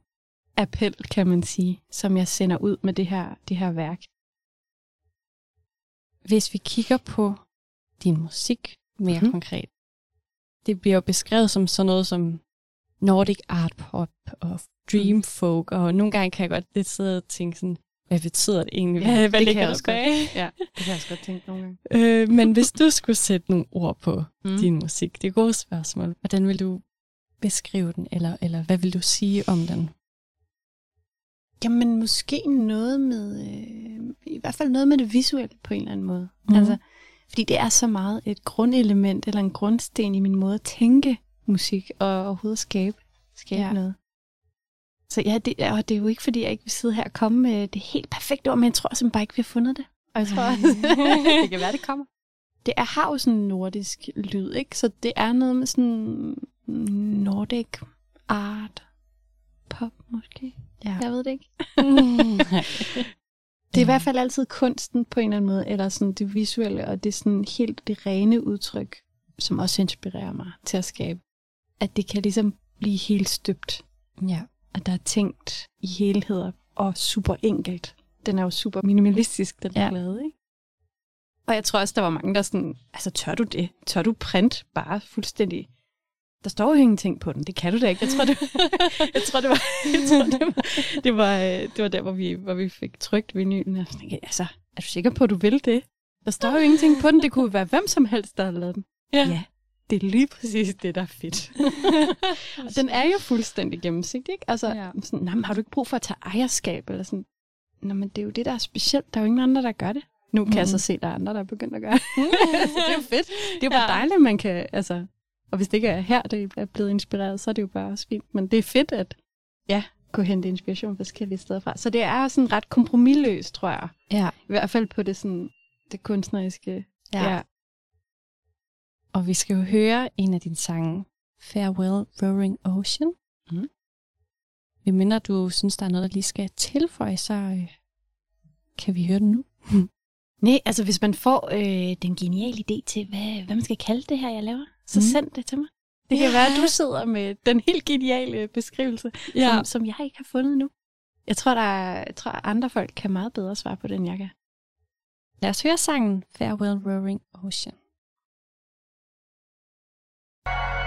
appel, kan man sige, som jeg sender ud med det her, det her værk. Hvis vi kigger på din musik mere mm. konkret. Det bliver jo beskrevet som sådan noget som Nordic art pop og dream folk, og nogle gange kan jeg godt lidt sidde og tænke sådan, hvad betyder det egentlig? Ja, Hvad, det hvad kan ligger jeg der også godt. Ja, det kan jeg også godt tænke nogle gange. Øh, men hvis du skulle sætte nogle ord på Mm. mm. din musik, det er gode spørgsmål. Hvordan vil du beskrive den, eller, eller hvad vil du sige om den? Jamen, måske noget med, øh, i hvert fald noget med det visuelle på en eller anden måde. Mm. Altså, fordi det er så meget et grundelement, eller en grundsten i min måde at tænke musik, og overhovedet skabe, skabe ja. Noget. Så ja, det, og det er jo ikke, fordi jeg ikke vil sidde her og komme med det helt perfekte ord, men jeg tror simpelthen bare ikke, vi har fundet det. Og jeg tror, det kan være, det kommer. Det er, har jo sådan en nordisk lyd, ikke? Så det er noget med sådan nordic art, pop måske. Ja. Jeg ved det ikke. Mm. Det er i hvert fald altid kunsten på en eller anden måde, eller sådan det visuelle, og det er sådan helt det rene udtryk, som også inspirerer mig til at skabe. At det kan ligesom blive helt støbt, ja. og der er tænkt i helheder og super enkelt. Den er jo super minimalistisk, den ja. plade, ikke? Og jeg tror også, der var mange, der sådan, altså tør du det? Tør du print bare fuldstændig? Der står jo ingenting på den, det kan du da ikke. Jeg tror, det, jeg tror, det var, jeg tror, det var, det var, øh, det var der, hvor vi, hvor vi fik trykt vinylen. Jeg tænkte, altså, er du sikker på, at du vil det? Der står jo ingenting på den. Det kunne være hvem som helst, der har lavet den. Ja. ja det er lige præcis det, der er fedt. Og den er jo fuldstændig gennemsigtig, ikke? Altså, Ja. sådan, nej, men har du ikke brug for at tage ejerskab? Eller sådan. Nå, men det er jo det, der er specielt. Der er jo ingen andre, der gør det. Nu kan jeg så Mhm. se, at der er andre, der er begyndt at gøre det. så det er jo fedt. Det er jo bare Ja. dejligt, at man kan, altså... Og hvis det ikke er her, det er blevet inspireret, så er det jo bare også fint. Men det er fedt, at ja, kunne hente inspiration forskellige steder fra. Så det er sådan ret kompromilløst, tror jeg. ja. I hvert fald på det sådan, det kunstneriske. Ja. ja. Og vi skal jo høre en af dine sange, Farewell Roaring Ocean. Mhm. Vi mindre du synes, der er noget, der lige skal tilføje, så øh, kan vi høre den nu. Nej, altså hvis man får øh, den geniale idé til, hvad, hvad man skal kalde det her, jeg laver, så mm. send det til mig. Det kan ja. være, at du sidder med den helt geniale beskrivelse, ja. som, som jeg ikke har fundet nu. Jeg tror, der er, jeg tror, andre folk kan meget bedre svare på det, end jeg kan. Lad os høre sangen Farewell Roaring Ocean. to forget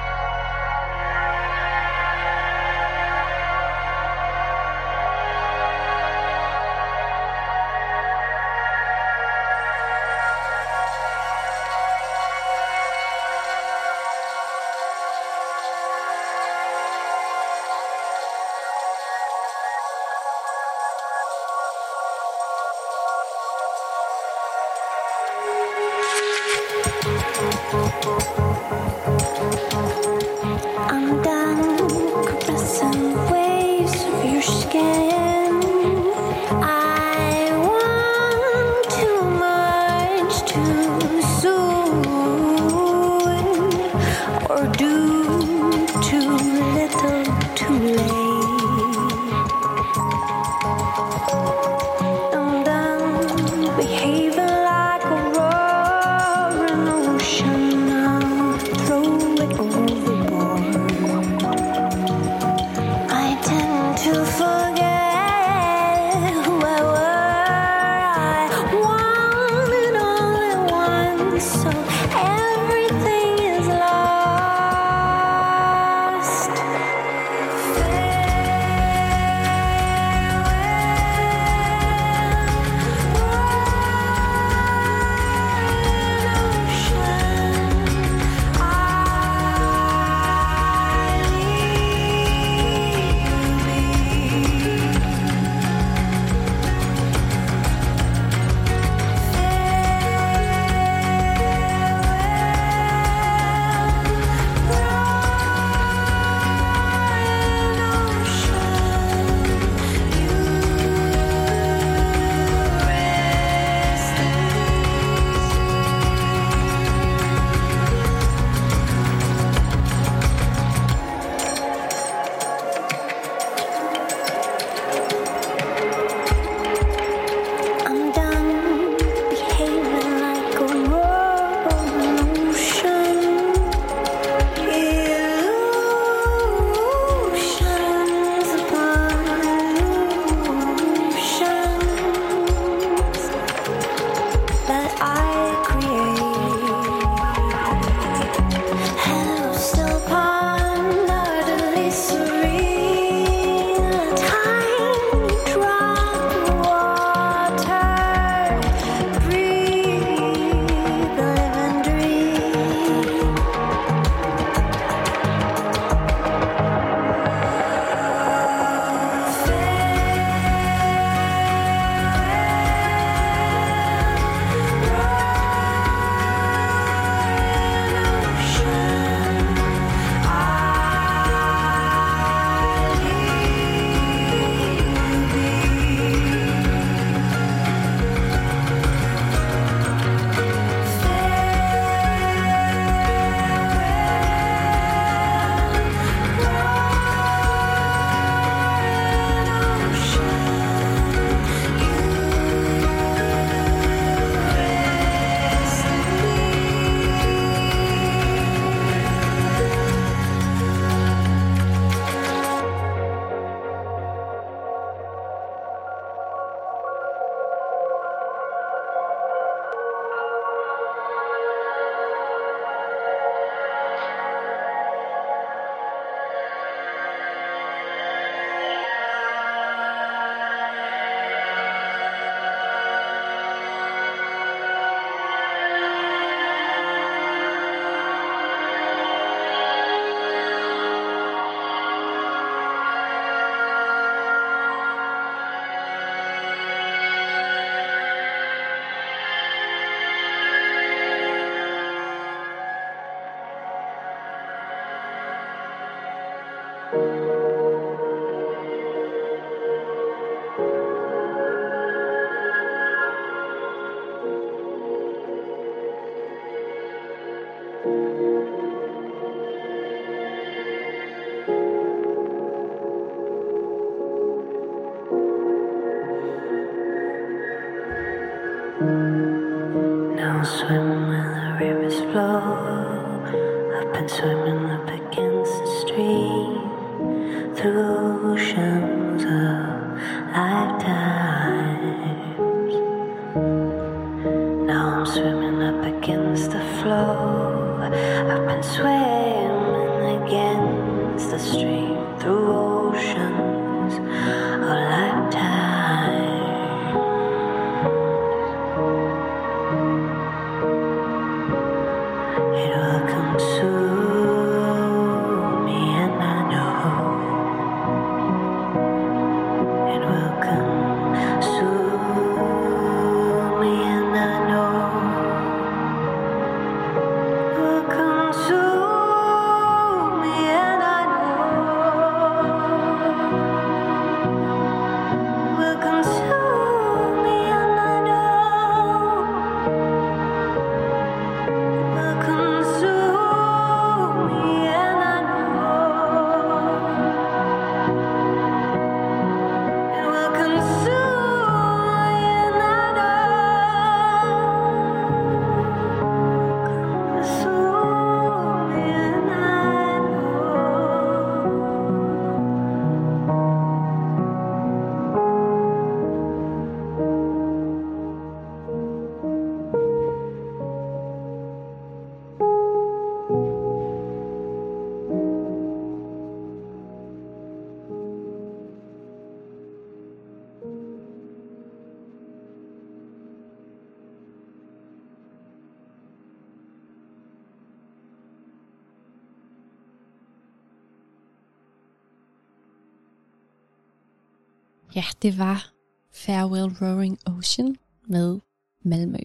Ja, det var Farewell Roaring Ocean med Malmø.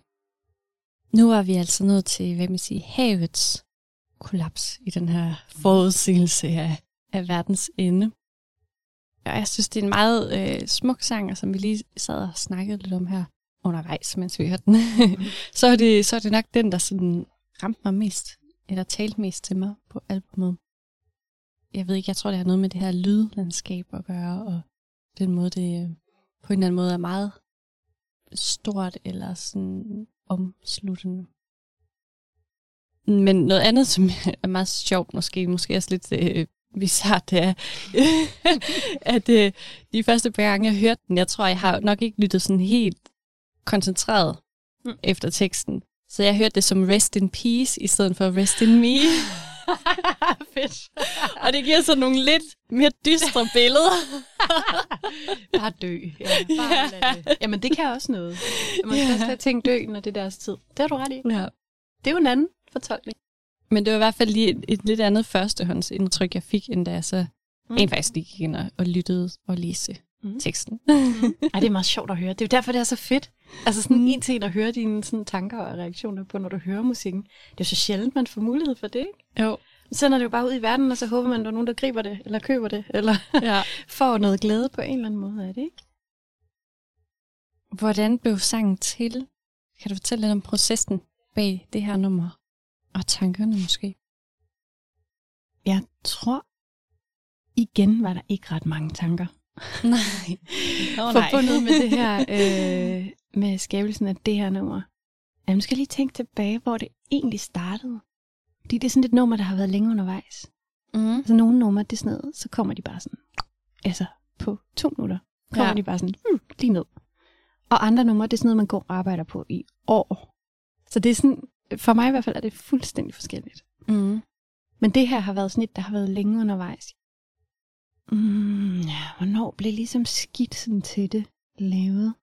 Nu er vi altså nået til, hvad man siger, havets kollaps i den her forudsigelse af, af verdens ende. Og jeg synes, det er en meget øh, smuk sang, og som vi lige sad og snakkede lidt om her undervejs, mens vi hørte den. så, er det, så er det nok den, der sådan ramte mig mest, eller talte mest til mig på albumet. Jeg ved ikke, jeg tror, det har noget med det her lydlandskab at gøre, og den måde, det øh, på en eller anden måde er meget stort eller sådan omsluttende. Men noget andet, som er meget sjovt måske, måske også lidt øh, bizarrt, det er, at øh, de første par gange, jeg hørte den, jeg tror, jeg har nok ikke lyttet sådan helt koncentreret mm. efter teksten. Så jeg hørte det som Rest in Peace, i stedet for Rest in Me. Fedt. Og det giver så nogle lidt mere dystre billeder. Bare dø. Ja, bare ja. Det. Jamen, det kan også noget. Man skal Ja. også lade ting dø, når det er deres tid. Det har du ret i. ja. Det er jo en anden fortolkning. Men det var i hvert fald lige et, et lidt andet førstehåndsindtryk, jeg fik, end da jeg så mm. rent faktisk lige gik ind og, og lyttede og læste Mm. mm. teksten. Ej, det er meget sjovt at høre. Det er jo derfor, det er så fedt. Altså sådan mm. en til en at høre dine sådan, tanker og reaktioner på, når du hører musikken. Det er jo så sjældent, man får mulighed for det, ikke? Jo. Man sender det jo bare ud i verden, og så håber man, at der er nogen, der griber det, eller køber det, eller Ja. får noget glæde på en eller anden måde af det, ikke? Hvordan blev sangen til? Kan du fortælle lidt om processen bag det her nummer? Og tankerne måske? Jeg tror, igen var der ikke ret mange tanker. Nej. Oh, forbundet med det her, øh, med skabelsen af det her nummer. Jeg skal lige tænke tilbage, hvor det egentlig startede. Fordi det er sådan et nummer, der har været længe undervejs. Mm. Altså nogle numre, det er sådan noget, så kommer de bare sådan, altså på to minutter, kommer ja. De bare sådan, hmm, lige ned. Og andre numre, det er sådan noget, man går og arbejder på i år. Så det er sådan, for mig i hvert fald er det fuldstændig forskelligt. Mm. Men det her har været sådan et, der har været længe undervejs. Mm, ja, hvornår blev ligesom skidt sådan til det lavet?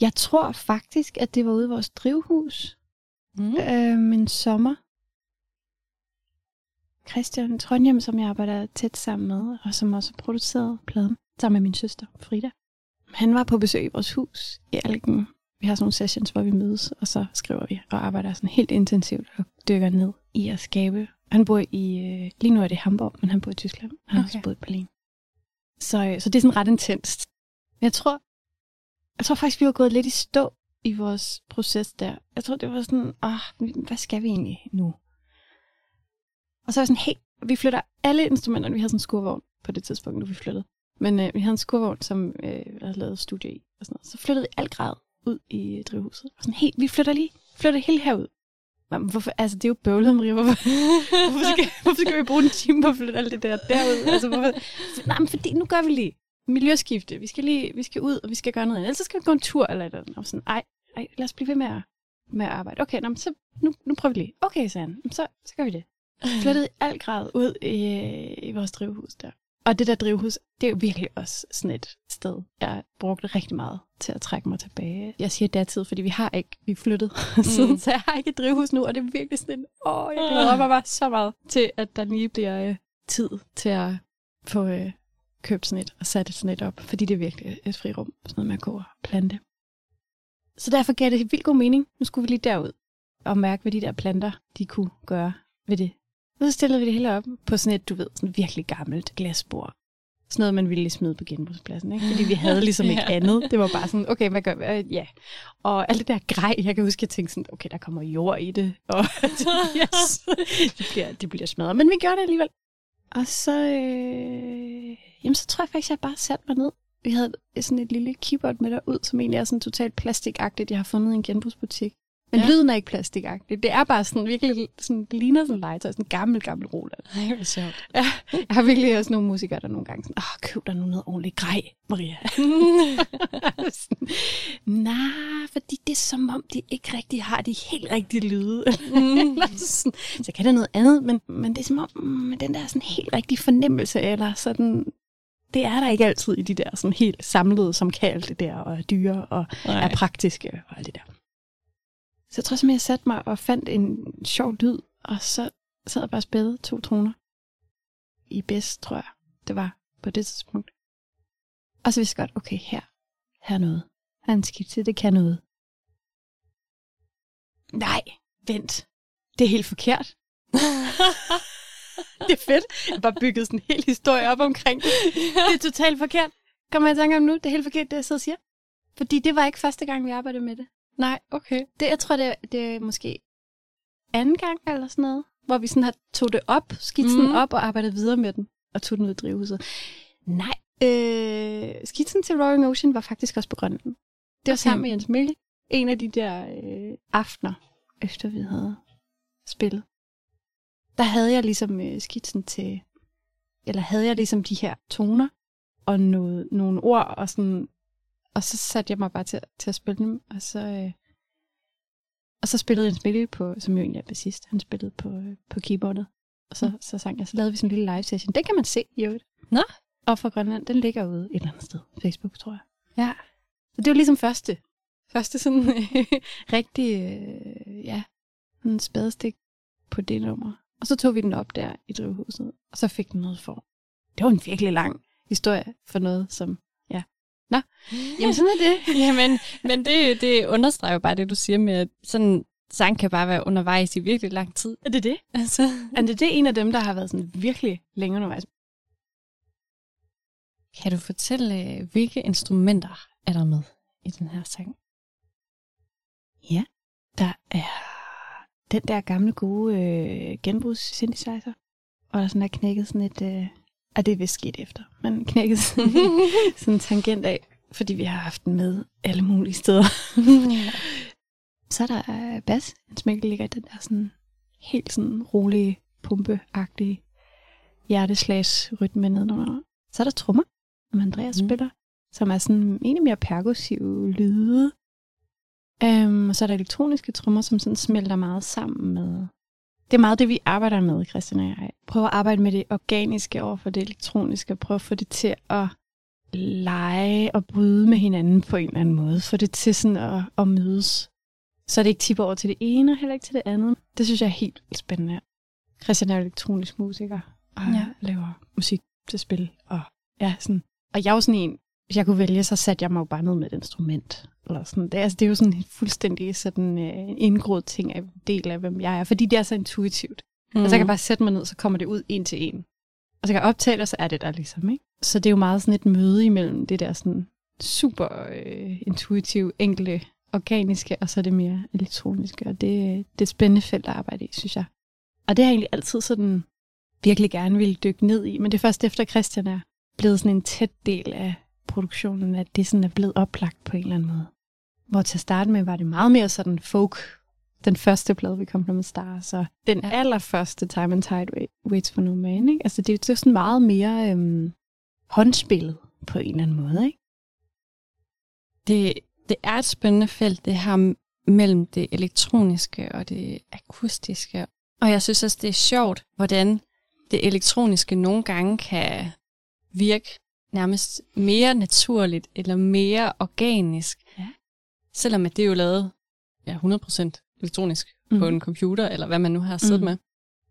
Jeg tror faktisk, at det var ude i vores drivhus Mm. øh, en sommer. Christian Trondhjem, som jeg arbejder tæt sammen med, og som også har produceret pladen, sammen med min søster Frida. Han var på besøg i vores hus i Alken. Vi har sådan nogle sessions, hvor vi mødes, og så skriver vi og arbejder sådan helt intensivt og dykker ned i at skabe. Han bor i, øh, lige nu er det Hamburg, men han bor i Tyskland. Han har Okay. også boet i Berlin. Så, øh, så det er sådan ret intenst. Men jeg tror, jeg tror faktisk, vi var gået lidt i stå i vores proces der. Jeg tror, det var sådan, ah, hvad skal vi egentlig nu? Og så er jeg sådan, hey, vi flytter alle instrumenterne. Vi havde sådan en skurvogn på det tidspunkt, nu vi flyttede. Men øh, vi havde en skurvogn, som øh, jeg havde lavet studie i. Og sådan noget. Så flyttede vi alt græd ud i drivhuset. Og sådan, helt, vi flytter lige, flytter helt herud. Men hvorfor, altså det er jo bøvlet, Maria. Hvorfor, hvorfor, skal, hvorfor skal vi bruge en time på at flytte alt det der derud? Altså, hvorfor? Nej, men fordi nu gør vi lige miljøskifte. Vi skal lige, vi skal ud, og vi skal gøre noget andet. Ellers så skal vi gå en tur eller noget. Og sådan, ej, ej, lad os blive ved med at, med at arbejde. Okay, nå, men så, nu, nu prøver vi lige. Okay, sagde han. Så, så gør vi det. Flyttede alt grad ud i, i vores drivhus der. Og det der drivhus, det er jo virkelig også sådan et sted, jeg brugte rigtig meget til at trække mig tilbage. Jeg siger datid, fordi vi har ikke, vi er flyttet mm. siden, så jeg har ikke et drivhus nu, og det er virkelig sådan en, åh, jeg glæder mig bare så meget til, at der lige bliver øh, tid til at få øh, købt sådan et og sat sådan et op, fordi det er virkelig et frirum, sådan noget med at gå og plante. Så derfor gav det vildt god mening. Nu skulle vi lige derud og mærke, hvad de der planter, de kunne gøre ved det så stillede vi det hele op på sådan et, du ved, sådan virkelig gammelt glasbord. Sådan noget, man ville smide på genbrugspladsen, ikke? Fordi vi havde ligesom ikke ja. andet. Det var bare sådan, okay, hvad gør vi? Øh, ja. Og alt det der grej, jeg kan huske, jeg tænkte sådan, okay, der kommer jord i det. Og yes, det, bliver, det bliver smadret. Men vi gjorde det alligevel. Og så, øh, jamen, så tror jeg faktisk, jeg bare satte mig ned. Vi havde sådan et lille keyboard med derud, som egentlig er sådan totalt plastikagtigt, jeg har fundet i en genbrugsbutik. Men ja. lyden er ikke plastikagtig. Det er bare sådan virkelig, sådan, det ligner sådan en legetøj, sådan en gammel, gammel Roland. Nej, hvor sjovt. Ja, jeg har virkelig også nogle musikere, der nogle gange sådan, åh, køb dig nu noget ordentligt grej, Maria. Nej, fordi det er som om, de ikke rigtig har de helt rigtige lyde. Mm. sådan, så kan det noget andet, men, men det er som om, mm, den der sådan helt rigtige fornemmelse, eller sådan, det er der ikke altid i de der sådan helt samlede, som kaldt der, og er dyre, og Nej. er praktiske, og alt det der. Så jeg tror simpelthen, jeg satte mig og fandt en sjov lyd, og så sad jeg bare og spillede to toner. I bedst, tror jeg, det var på det tidspunkt. Og så vidste jeg godt, okay, her, her er noget. Her er en skitse, det kan noget. Nej, vent. Det er helt forkert. det er fedt. Jeg har bare bygget sådan en hel historie op omkring det. Det er totalt forkert. Kommer jeg i tanke om nu? Det er helt forkert, det jeg sidder og siger. Fordi det var ikke første gang, vi arbejdede med det. Nej, okay. Det, jeg tror, det, det er måske anden gang eller sådan noget, hvor vi sådan har tog det op, skitsen mm. op og arbejdet videre med den, og tog den ud i drivhuset. Nej, øh, skitsen til Roaring Ocean var faktisk også på Grønland. Det var okay. sammen med Jens Mikkel. En af de der øh, aftener, efter vi havde spillet. Der havde jeg ligesom øh, skitsen til, eller havde jeg ligesom de her toner, og noget, nogle ord, og sådan og så satte jeg mig bare til, til at spille dem, og så, øh, og så spillede en spille på, som jo egentlig er bassist, han spillede på, øh, på keyboardet. Og så, mm. så sang jeg, så lavede vi sådan en lille live session. Den kan man se i øvrigt. Nå? Og fra Grønland, den ligger ude et eller andet sted. Facebook, tror jeg. Ja. Så det var ligesom første. Første sådan rigtig, øh, ja, en spadestik på det nummer. Og så tog vi den op der i drivhuset, og så fik den noget for. Det var en virkelig lang historie for noget, som Nå, jamen sådan er det. jamen, men det, det understreger jo bare det, du siger med, at sådan sang kan bare være undervejs i virkelig lang tid. Er det det? Altså. Er det, det en af dem, der har været sådan virkelig længe undervejs? Kan du fortælle, hvilke instrumenter er der med i den her sang? Ja, der er den der gamle gode øh, genbrugs synthesizer, og der sådan er knækket sådan et, øh, og det er vist sket efter. Men knækket sådan, sådan en tangent af, fordi vi har haft den med alle mulige steder. ja. Så er der bas. En smækkel ligger i den der sådan helt sådan rolige, pumpeagtige hjerteslagsrytme nedenunder. Så er der trommer, som Andreas mm. spiller, som er sådan egentlig mere perkussive lyde. Um, og så er der elektroniske trommer, som sådan smelter meget sammen med det er meget det, vi arbejder med, Christian og jeg. Prøve at arbejde med det organiske over for det elektroniske, og prøve at få det til at lege og bryde med hinanden på en eller anden måde. Få det til sådan at, at mødes. Så det ikke tipper over til det ene, og heller ikke til det andet. Det synes jeg er helt spændende. Christian er elektronisk musiker, og ja. laver musik til spil. Og, ja, sådan. og jeg er jo sådan en, hvis jeg kunne vælge, så satte jeg mig jo bare ned med et instrument. Eller sådan. Det, altså, det er jo sådan en fuldstændig sådan, uh, indgroet ting af del af, hvem jeg er, fordi det er så intuitivt. Mm. Altså, jeg kan bare sætte mig ned, så kommer det ud en til en. Og så kan jeg optage det, og så er det der ligesom. Ikke? Så det er jo meget sådan et møde imellem det der sådan super uh, intuitive, enkle, organiske, og så det mere elektroniske. Og det, det er et spændende felt at arbejde i, synes jeg. Og det har jeg egentlig altid sådan virkelig gerne ville dykke ned i, men det er først efter Christian er blevet sådan en tæt del af produktionen, at det sådan er blevet oplagt på en eller anden måde. Hvor til at starte med var det meget mere sådan folk. Den første plade, vi kom med Star. Så den Ja. allerførste Time and Tide Wait- Waits for No Man. Ikke? Altså det, det er sådan meget mere øhm, håndspillet på en eller anden måde. Ikke? Det, det er et spændende felt, det her mellem det elektroniske og det akustiske. Og jeg synes også, det er sjovt, hvordan det elektroniske nogle gange kan virke nærmest mere naturligt eller mere organisk. Ja. Selvom at det er jo lavet ja, 100% elektronisk mm. på en computer, eller hvad man nu har siddet Mhm. med.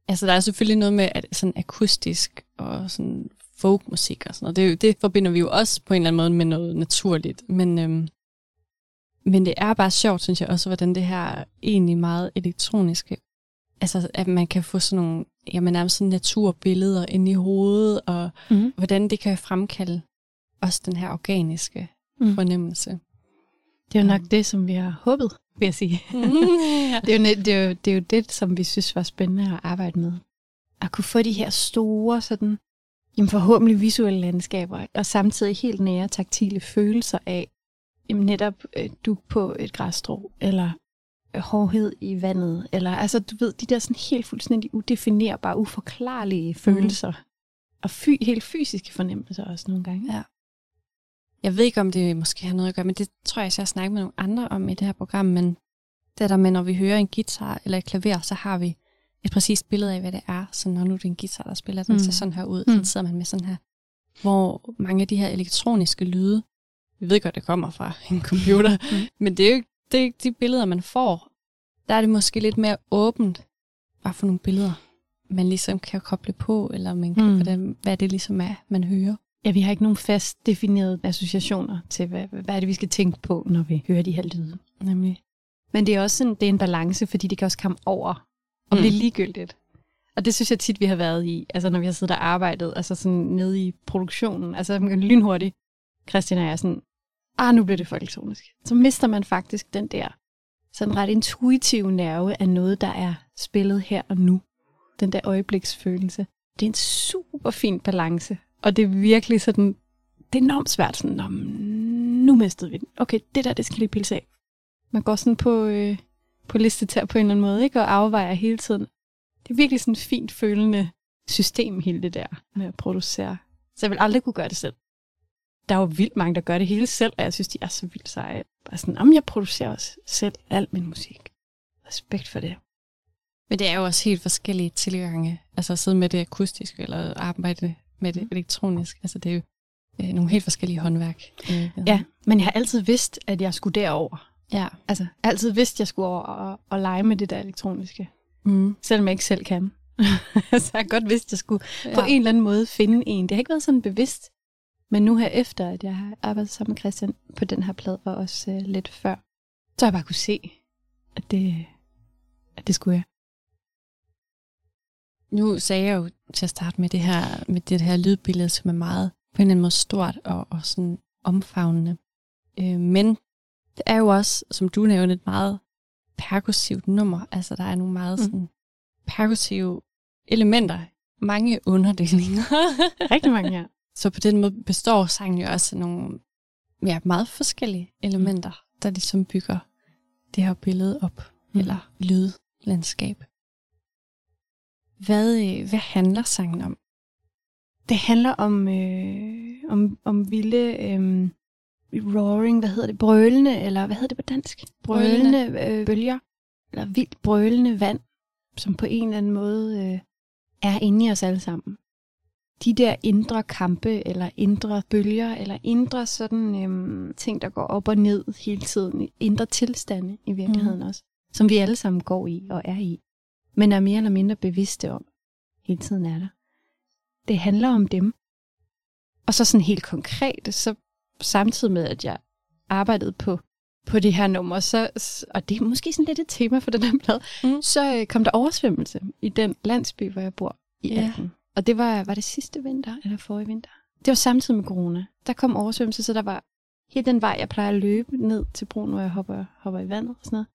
Altså, der er selvfølgelig noget med at sådan akustisk og sådan folkmusik og sådan noget. Det, det forbinder vi jo også på en eller anden måde med noget naturligt. Men, øhm, men det er bare sjovt, synes jeg også, hvordan det her egentlig meget elektroniske, altså at man kan få sådan nogle, jamen nærmest sådan naturbilleder ind i hovedet, og Mm. hvordan det kan fremkalde også den her organiske Mm. fornemmelse. Det er jo nok det, som vi har håbet, vil jeg sige. ja. Det er, jo, det, er jo, det er jo det, som vi synes var spændende at arbejde med. At kunne få de her store, sådan, jamen forhåbentlig visuelle landskaber, og samtidig helt nære taktile følelser af jamen netop øh, du på et græsstrå, eller hårdhed i vandet, eller altså du ved, de der sådan helt fuldstændig udefinerbare, uforklarlige følelser. Og fy, helt fysiske fornemmelser også nogle gange. Ja. Jeg ved ikke, om det måske har noget at gøre, men det tror jeg, jeg har snakket med nogle andre om i det her program, men det der med, når vi hører en guitar eller et klaver, så har vi et præcist billede af, hvad det er. Så når nu det er en guitar, der spiller, den Mm. ser sådan her ud, Mm. så sidder man med sådan her. Hvor mange af de her elektroniske lyde, vi ved godt, det kommer fra en computer, Mm. men det er jo ikke det de billeder, man får. Der er det måske lidt mere åbent, bare for nogle billeder, man ligesom kan koble på, eller man kan, Mm. hvordan, hvad det ligesom er, man hører. Ja, vi har ikke nogen fast definerede associationer til, hvad, hvad er det, vi skal tænke på, når vi hører de her lyde. Nemlig. Men det er også sådan, det er en balance, fordi det kan også komme over og Mm. blive ligegyldigt. Og det synes jeg tit, vi har været i, altså når vi har siddet og arbejdet, altså sådan nede i produktionen, altså lynhurtigt, Christian og jeg er sådan, ah, nu bliver det for elektronisk. Så mister man faktisk den der sådan ret intuitive nerve af noget, der er spillet her og nu. Den der øjebliksfølelse. Det er en super fin balance, og det er virkelig sådan, det er enormt svært sådan, "Nå, nu mistede vi den. Okay, det der, det skal lige pilles af. Man går sådan på, øh, på listetær på en eller anden måde, ikke? og afvejer hele tiden. Det er virkelig sådan et fint følende system, hele det der med at producere. Så jeg vil aldrig kunne gøre det selv. Der er jo vildt mange, der gør det hele selv, og jeg synes, de er så vildt seje. Bare sådan, om jeg producerer også selv al min musik. Respekt for det. Men det er jo også helt forskellige tilgange. Altså at sidde med det akustiske, eller arbejde med det elektronisk. Altså det er jo øh, nogle helt forskellige håndværk. Øh, Ja, men jeg har altid vidst, at jeg skulle derover. ja. Altså, jeg har altid vidst, at jeg skulle over og, og lege med det der elektroniske. Mm. Selvom jeg ikke selv kan. så jeg har godt vidst, at jeg skulle ja. på en eller anden måde finde en. Det har ikke været sådan bevidst. Men nu her efter, at jeg har arbejdet sammen med Christian på den her plade, og også øh, lidt før, så har jeg bare kunne se, at det, at det skulle jeg. Nu sagde jeg jo til at starte med det her, med det her lydbillede, som er meget på en eller anden måde stort og, og sådan omfavnende. Øh, men det er jo også, som du nævnte, et meget perkussivt nummer. Altså der er nogle meget Mm. sådan perkussive elementer. Mange underdelinger. Rigtig mange her. Så på den måde består sangen jo også af nogle ja, meget forskellige elementer, der ligesom bygger det her billede op, mm. eller lydlandskab. Hvad, øh, hvad handler sangen om? Det handler om, øh, om, om vilde øh, roaring, hvad hedder det, brølende, eller hvad hedder det på dansk? Brølende. øh, bølger, eller vildt brølende vand, som på en eller anden måde øh, er inde i os alle sammen. De der indre kampe, eller indre bølger, eller indre sådan øh, ting, der går op og ned hele tiden, indre tilstande i virkeligheden mm. også, som vi alle sammen går i og er i, men er mere eller mindre bevidste om, hele tiden er der. Det handler om dem. Og så sådan helt konkret, så samtidig med, at jeg arbejdede på, på det her nummer, så, og det er måske sådan lidt et tema for den her plade, Mm. så øh, kom der oversvømmelse i den landsby, hvor jeg bor i Ja. 18. Og det var, var det sidste vinter, eller forrige vinter? Det var samtidig med corona. Der kom oversvømmelse, så der var hele den vej, jeg plejer at løbe ned til broen, hvor jeg hopper, hopper i vandet og sådan noget.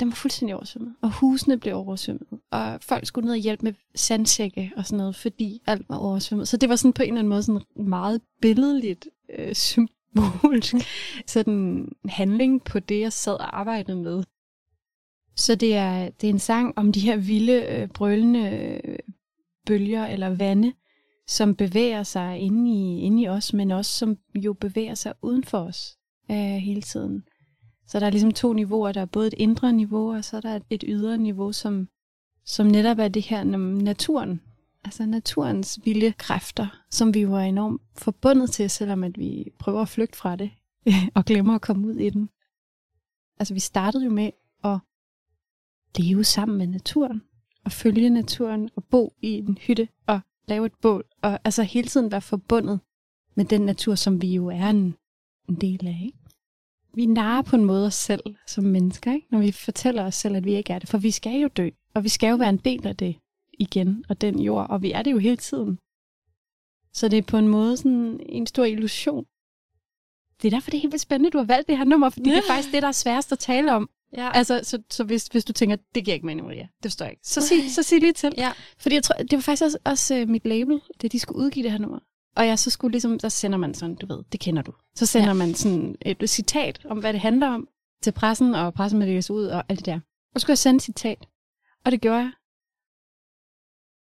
Den var fuldstændig oversvømmet. Og husene blev oversvømmet. Og folk skulle ned og hjælpe med sandsække og sådan noget, fordi alt var oversvømmet. Så det var sådan på en eller anden måde sådan meget billedligt øh, symbolsk sådan handling på det, jeg sad og arbejdede med. Så det er, det er en sang om de her vilde, øh, brølende øh, bølger eller vande, som bevæger sig inde i, inde i os, men også som jo bevæger sig uden for os øh, hele tiden. Så der er ligesom to niveauer. Der er både et indre niveau, og så er der et ydre niveau, som, som netop er det her naturen. Altså naturens vilde kræfter, som vi jo er enormt forbundet til, selvom at vi prøver at flygte fra det, og glemmer at komme ud i den. Altså vi startede jo med at leve sammen med naturen, og følge naturen, og bo i en hytte, og lave et bål, og altså hele tiden være forbundet med den natur, som vi jo er en, en del af. Ikke? Vi narer på en måde os selv som mennesker, ikke? når vi fortæller os selv, at vi ikke er det, for vi skal jo dø, og vi skal jo være en del af det igen, og den jord, og vi er det jo hele tiden. Så det er på en måde sådan en stor illusion. Det er derfor, det er helt vildt spændende, du har valgt det her nummer, fordi ja. det er faktisk det, der er sværest at tale om. Ja. Altså, så, så hvis, hvis du tænker, det giver ikke mening, ja, det forstår jeg ikke. Så sig, så sig lige til. Ja. Fordi jeg tror, det var faktisk også, også uh, mit label, det de skulle udgive det her nummer. Og jeg så skulle ligesom, så sender man sådan, du ved, det kender du. Så sender ja. man sådan et, et citat om, hvad det handler om til pressen, og pressen med ud og alt det der. Og så skulle jeg sende et citat. Og det gjorde jeg.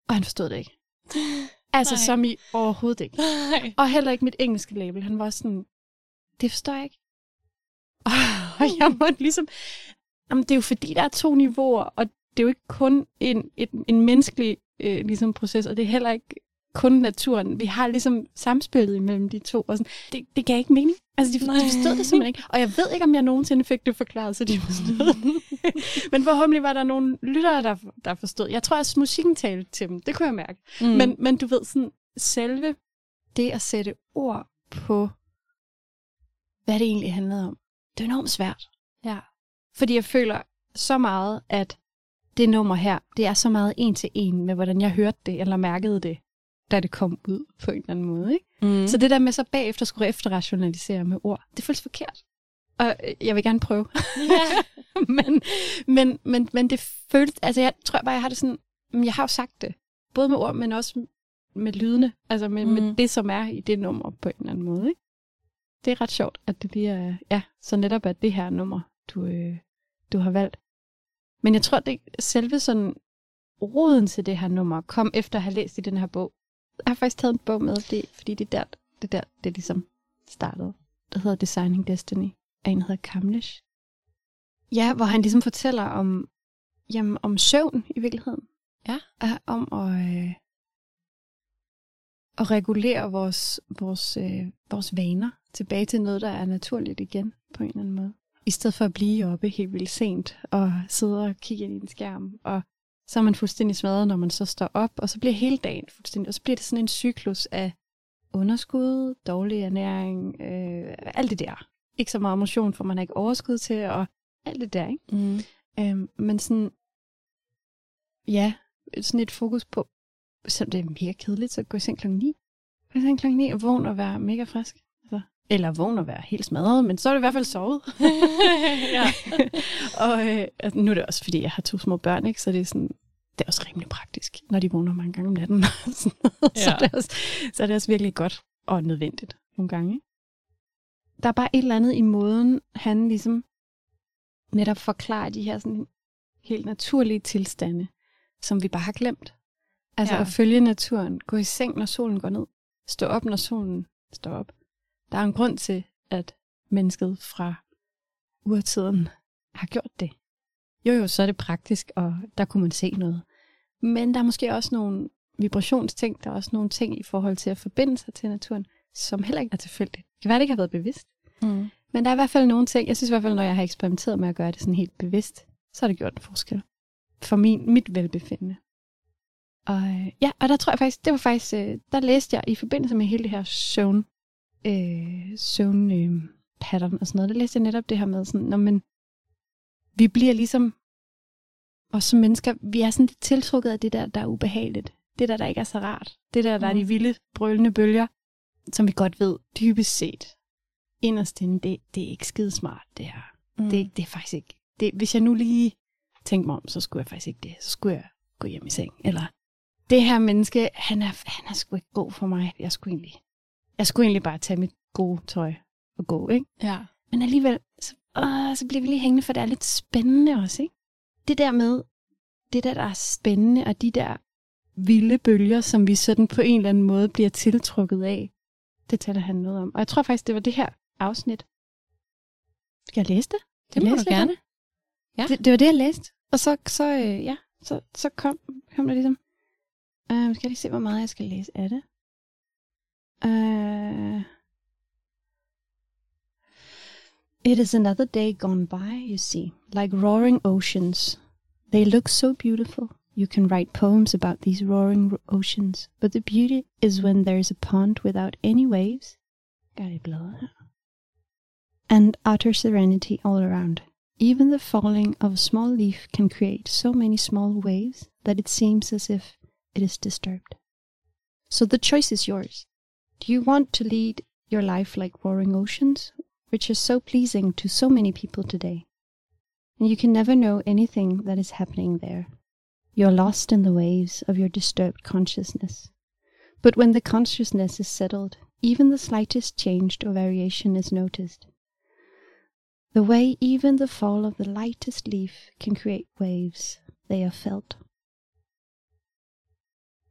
Og han forstod det ikke. Altså Nej. som i overhovedet ikke. Nej. Og heller ikke mit engelske label. Han var sådan, det forstår jeg ikke. Og jeg måtte ligesom, jamen det er jo fordi, der er to niveauer, og det er jo ikke kun en, en, en menneskelig øh, ligesom proces, og det er heller ikke kun naturen. Vi har ligesom samspillet imellem de to, og sådan, det, det gav ikke mening. Altså, de, de forstod det simpelthen ikke. Og jeg ved ikke, om jeg nogensinde fik det forklaret, så de forstod det. Men forhåbentlig var der nogle lyttere, der, der forstod. Jeg tror også, musikken talte til dem. Det kunne jeg mærke. Mm. Men, men du ved, sådan, selve det at sætte ord på, hvad det egentlig handlede om, det er enormt svært. Fordi jeg føler så meget, at det nummer her, det er så meget en til en med, hvordan jeg hørte det, eller mærkede det, da det kom ud på en eller anden måde. Ikke? Mm. Så det der med så bagefter skulle efterrationalisere med ord, det føles forkert. Og øh, jeg vil gerne prøve. Yeah. men, men, men, men det føles, altså jeg tror bare, jeg har det sådan, jeg har jo sagt det, både med ord, men også med lydene, altså med, mm. med det, som er i det nummer på en eller anden måde. Ikke? Det er ret sjovt, at det lige er, ja, så netop er det her nummer, du, øh, du har valgt. Men jeg tror, det selve sådan roden til det her nummer kom efter at have læst i den her bog. Jeg har faktisk taget en bog med, det, fordi det er der, det der, det ligesom startede. Det hedder Designing Destiny, af en, der hedder Kamlish. Ja, hvor han ligesom fortæller om, jamen, om søvn i virkeligheden. Ja. Om at, øh, at regulere vores, vores, øh, vores vaner tilbage til noget, der er naturligt igen på en eller anden måde. I stedet for at blive oppe helt vildt sent og sidde og kigge ind i en skærm. Og så er man fuldstændig smadret, når man så står op, og så bliver hele dagen fuldstændig, og så bliver det sådan en cyklus af underskud, dårlig ernæring, øh, alt det der. Ikke så meget motion, for man har ikke overskud til, og alt det der, ikke? Mm. Øhm, men sådan, ja, sådan et fokus på, så det er mega kedeligt, så gå i seng klokken 9. Gå i seng klokken 9 og vågn og være mega frisk. Eller vågn og være helt smadret, men så er det i hvert fald sovet. og øh, altså, nu er det også, fordi jeg har to små børn, ikke? så det er sådan, det er også rimelig praktisk, når de vågner mange gange om natten. så, ja. så, er det også, så er det også virkelig godt og nødvendigt nogle gange. Der er bare et eller andet i måden, han ligesom netop forklarer de her sådan helt naturlige tilstande, som vi bare har glemt. Altså ja. at følge naturen, gå i seng, når solen går ned, stå op, når solen står op. Der er en grund til, at mennesket fra urtiden har gjort det. Jo jo, så er det praktisk, og der kunne man se noget. Men der er måske også nogle vibrationsting, der er også nogle ting i forhold til at forbinde sig til naturen, som heller ikke er tilfældigt. Det kan være, det ikke har været bevidst. Mm. Men der er i hvert fald nogle ting, jeg synes i hvert fald, når jeg har eksperimenteret med at gøre det sådan helt bevidst, så har det gjort en forskel. For min, mit velbefindende. Og ja, og der tror jeg faktisk, det var faktisk, øh, der læste jeg i forbindelse med hele det her søvn, øh, søvn øh, pattern og sådan noget, der læste jeg netop det her med sådan, når man, vi bliver ligesom, og som mennesker, vi er sådan lidt tiltrukket af det der, der er ubehageligt. Det der, der ikke er så rart. Det der, der mm. er de mm. vilde, brølende bølger, som vi godt ved, dybest set, inderst inde, det, det er ikke skide smart, det her. Mm. Det, det er faktisk ikke, det, hvis jeg nu lige tænkte mig om, så skulle jeg faktisk ikke det. Så skulle jeg gå hjem i seng, eller det her menneske, han er, han er sgu ikke god for mig. Jeg skulle egentlig, jeg skulle egentlig bare tage mit gode tøj at gå, ikke? Ja. Men alligevel, så, åh, så bliver vi lige hængende, for det er lidt spændende også, ikke? Det der med, det der, der er spændende, og de der vilde bølger, som vi sådan på en eller anden måde bliver tiltrukket af, det taler han noget om. Og jeg tror faktisk, det var det her afsnit. Skal jeg læse det? Det må Læse du gerne. Ja. Det, det var det, jeg læste. Og så, så, øh, ja, så, så kom, kom der ligesom... Øh, skal jeg lige se, hvor meget jeg skal læse af det. Øh, It is another day gone by, you see, like roaring oceans. They look so beautiful. You can write poems about these roaring ro- oceans, but the beauty is when there is a pond without any waves. And utter serenity all around. Even the falling of a small leaf can create so many small waves that it seems as if it is disturbed. So the choice is yours. Do you want to lead your life like roaring oceans, which is so pleasing to so many people today? And you can never know anything that is happening there. You're lost in the waves of your disturbed consciousness. But when the consciousness is settled, even the slightest change or variation is noticed. The way even the fall of the lightest leaf can create waves, they are felt.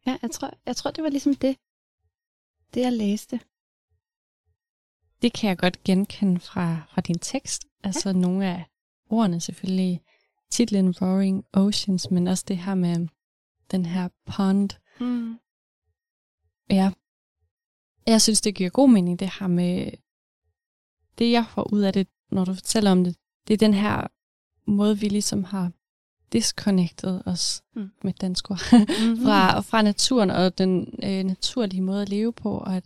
Ja, jeg tror, jeg tror, det var ligesom det, det jeg læste. Det kan jeg godt genkende fra, fra din tekst. Altså ja. nogle af ordene selvfølgelig. Titlen Roaring Oceans, men også det her med den her pond. Mm. Ja. Jeg synes, det giver god mening, det her med... Det, jeg får ud af det, når du fortæller om det, det er den her måde, vi ligesom har disconnected os Mm. med dansk ord, Mm-hmm. fra, fra naturen og den øh, naturlige måde at leve på, og at,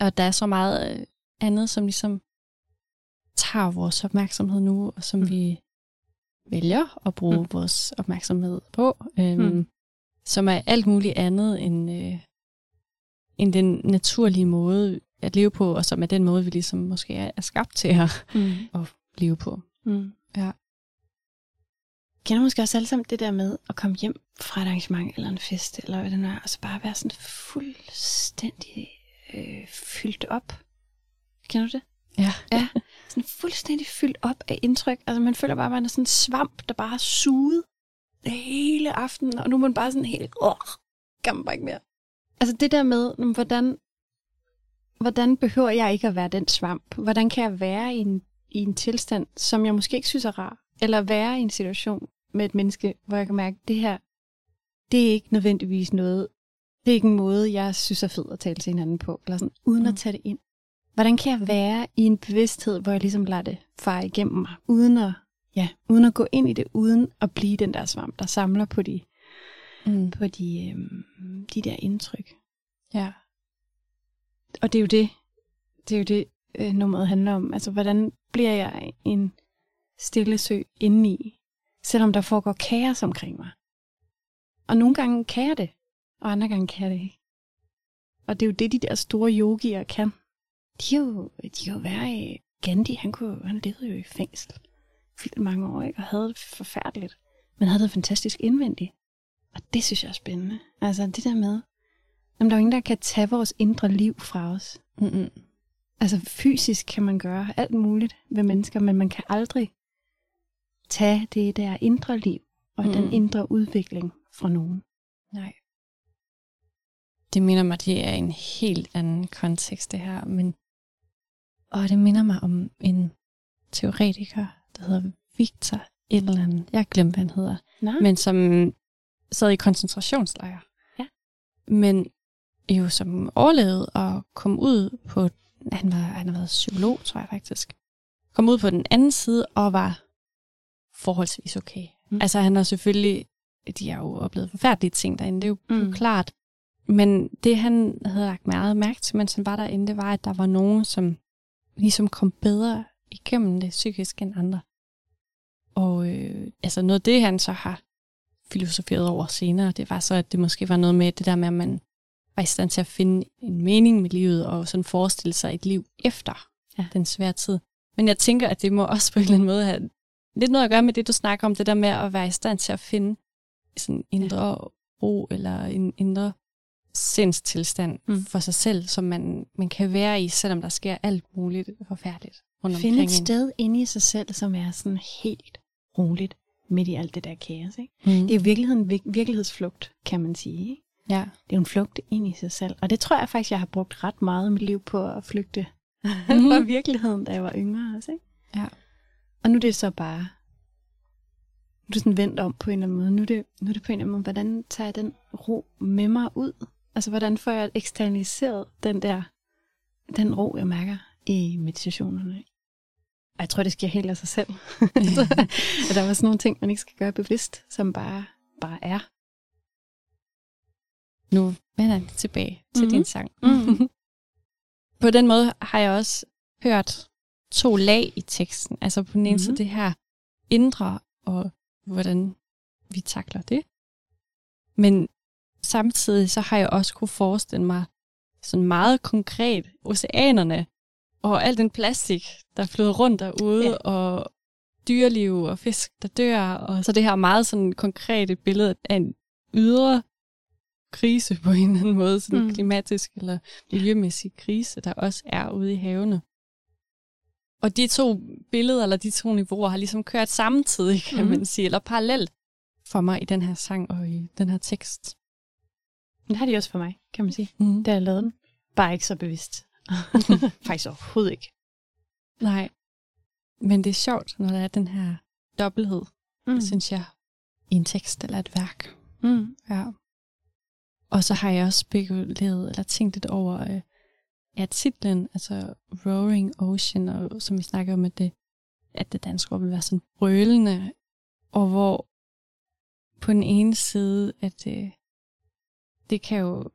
og der er så meget øh, andet, som ligesom tager vores opmærksomhed nu, og som Mm. vi vælger at bruge Mm. vores opmærksomhed på, øhm, mm. som er alt muligt andet end, øh, end den naturlige måde at leve på, og som er den måde, vi ligesom måske er, er skabt til at, Mm. at leve på. Mm. Ja. Kender måske også alle sammen det der med at komme hjem fra et arrangement eller en fest, eller hvad det nu er, og så bare være sådan fuldstændig øh, fyldt op. Kender du det? Ja. Ja, sådan fuldstændig fyldt op af indtryk. Altså man føler bare, at man er sådan en svamp, der bare har suget hele aften, og nu er man bare sådan helt, åh, kan man bare ikke mere. Altså det der med, hvordan, hvordan behøver jeg ikke at være den svamp? Hvordan kan jeg være i en, i en tilstand, som jeg måske ikke synes er rar? Eller være i en situation med et menneske, hvor jeg kan mærke, at det her, det er ikke nødvendigvis noget, det er ikke en måde, jeg synes er fed at tale til hinanden på, eller sådan, uden mm. at tage det ind. Hvordan kan jeg være i en bevidsthed, hvor jeg ligesom lader det fare igennem mig, uden at, ja, uden at gå ind i det, uden at blive den der svamp, der samler på de, Mm. på de, øhm, de der indtryk. Ja. Og det er jo det, det er jo det, øh, nummeret handler om. Altså, hvordan bliver jeg en stille sø indeni, selvom der foregår kaos omkring mig. Og nogle gange kan jeg det, og andre gange kan jeg det ikke. Og det er jo det, de der store yogier kan. De er jo, de kan jo være i Gandhi, han, kunne, han levede jo i fængsel vildt mange år, ikke? og havde det forfærdeligt, men havde det fantastisk indvendigt. Og det synes jeg er spændende. Altså det der med, jamen, der er jo ingen, der kan tage vores indre liv fra os. Mm-mm. Altså fysisk kan man gøre alt muligt ved mennesker, men man kan aldrig tage det der indre liv og mm. den indre udvikling fra nogen. Nej. Det minder mig, det er en helt anden kontekst, det her. Men, og det minder mig om en teoretiker, der hedder Victor et eller andet. Jeg har glemt, hvad han hedder. Nå, Men som sad i koncentrationslejre. Ja. Men jo som overlevede og kom ud på, han, var, han har været psykolog, tror jeg faktisk. Kom ud på den anden side og var forholdsvis okay. Mm. Altså han har selvfølgelig, de har jo oplevet forfærdelige ting derinde, det er jo, mm. Jo klart. Men det han havde lagt meget mærke til, mens han var derinde, det var, at der var nogen, som ligesom kom bedre igennem det psykisk end andre. Og øh, altså noget af det, han så har filosoferet over senere, det var så, at det måske var noget med det der med, at man var i stand til at finde en mening med livet, og sådan forestille sig et liv efter ja. den svære tid. Men jeg tænker, at det må også på en eller anden måde have lidt noget at gøre med det, du snakker om, det der med at være i stand til at finde sådan indre ro, eller en indre sindstilstand Mm. mm. for sig selv, som man, man kan være i, selvom der sker alt muligt forfærdeligt rundt Finde omkring et sted inde i sig selv, som er sådan helt roligt midt i alt det der kaos. Ikke? Mm. Det er i virkeligheden vir- virkelighedsflugt, kan man sige. Ikke? Ja. Det er jo en flugt ind i sig selv. Og det tror jeg faktisk, jeg har brugt ret meget af mit liv på at flygte Mhm. fra virkeligheden, da jeg var yngre også. Ikke? Ja. Og nu er det så bare, nu er det sådan vendt om på en eller anden måde. Nu er det, nu er det på en eller anden måde, hvordan tager jeg den ro med mig ud? Altså, hvordan får jeg eksternaliseret den der, den ro, jeg mærker i meditationerne? Og jeg tror, det sker helt af sig selv. at der var sådan nogle ting, man ikke skal gøre bevidst, som bare, bare er. Nu vender jeg tilbage til Mhm. din sang. Mhm. på den måde har jeg også hørt to lag i teksten. Altså på den ene Mhm. side det her indre, og hvordan vi takler det. Men samtidig så har jeg også kunne forestille mig sådan meget konkret oceanerne og al den plastik, der flyder rundt derude, Ja. og dyreliv og fisk, der dør. Og så det her meget sådan konkrete billede af en ydre krise på en eller anden måde, sådan mm. klimatisk eller miljømæssig krise, der også er ude i havene. Og de to billeder, eller de to niveauer, har ligesom kørt samtidig, kan mm. man sige, eller parallelt for mig i den her sang og i den her tekst. Det har de også for mig, kan man sige. Mm. Da jeg lavede den. Bare ikke så bevidst. Faktisk overhovedet ikke. Nej. Men det er sjovt, når der er den her dobbelthed, mm. synes jeg, i en tekst eller et værk. Mm. Ja. Og så har jeg også spekuleret, eller tænkt lidt over, øh, at titlen, altså Roaring Ocean, og som vi snakker om, at det, at det danske ord vil være sådan brølende, og hvor på den ene side, at øh, det kan jo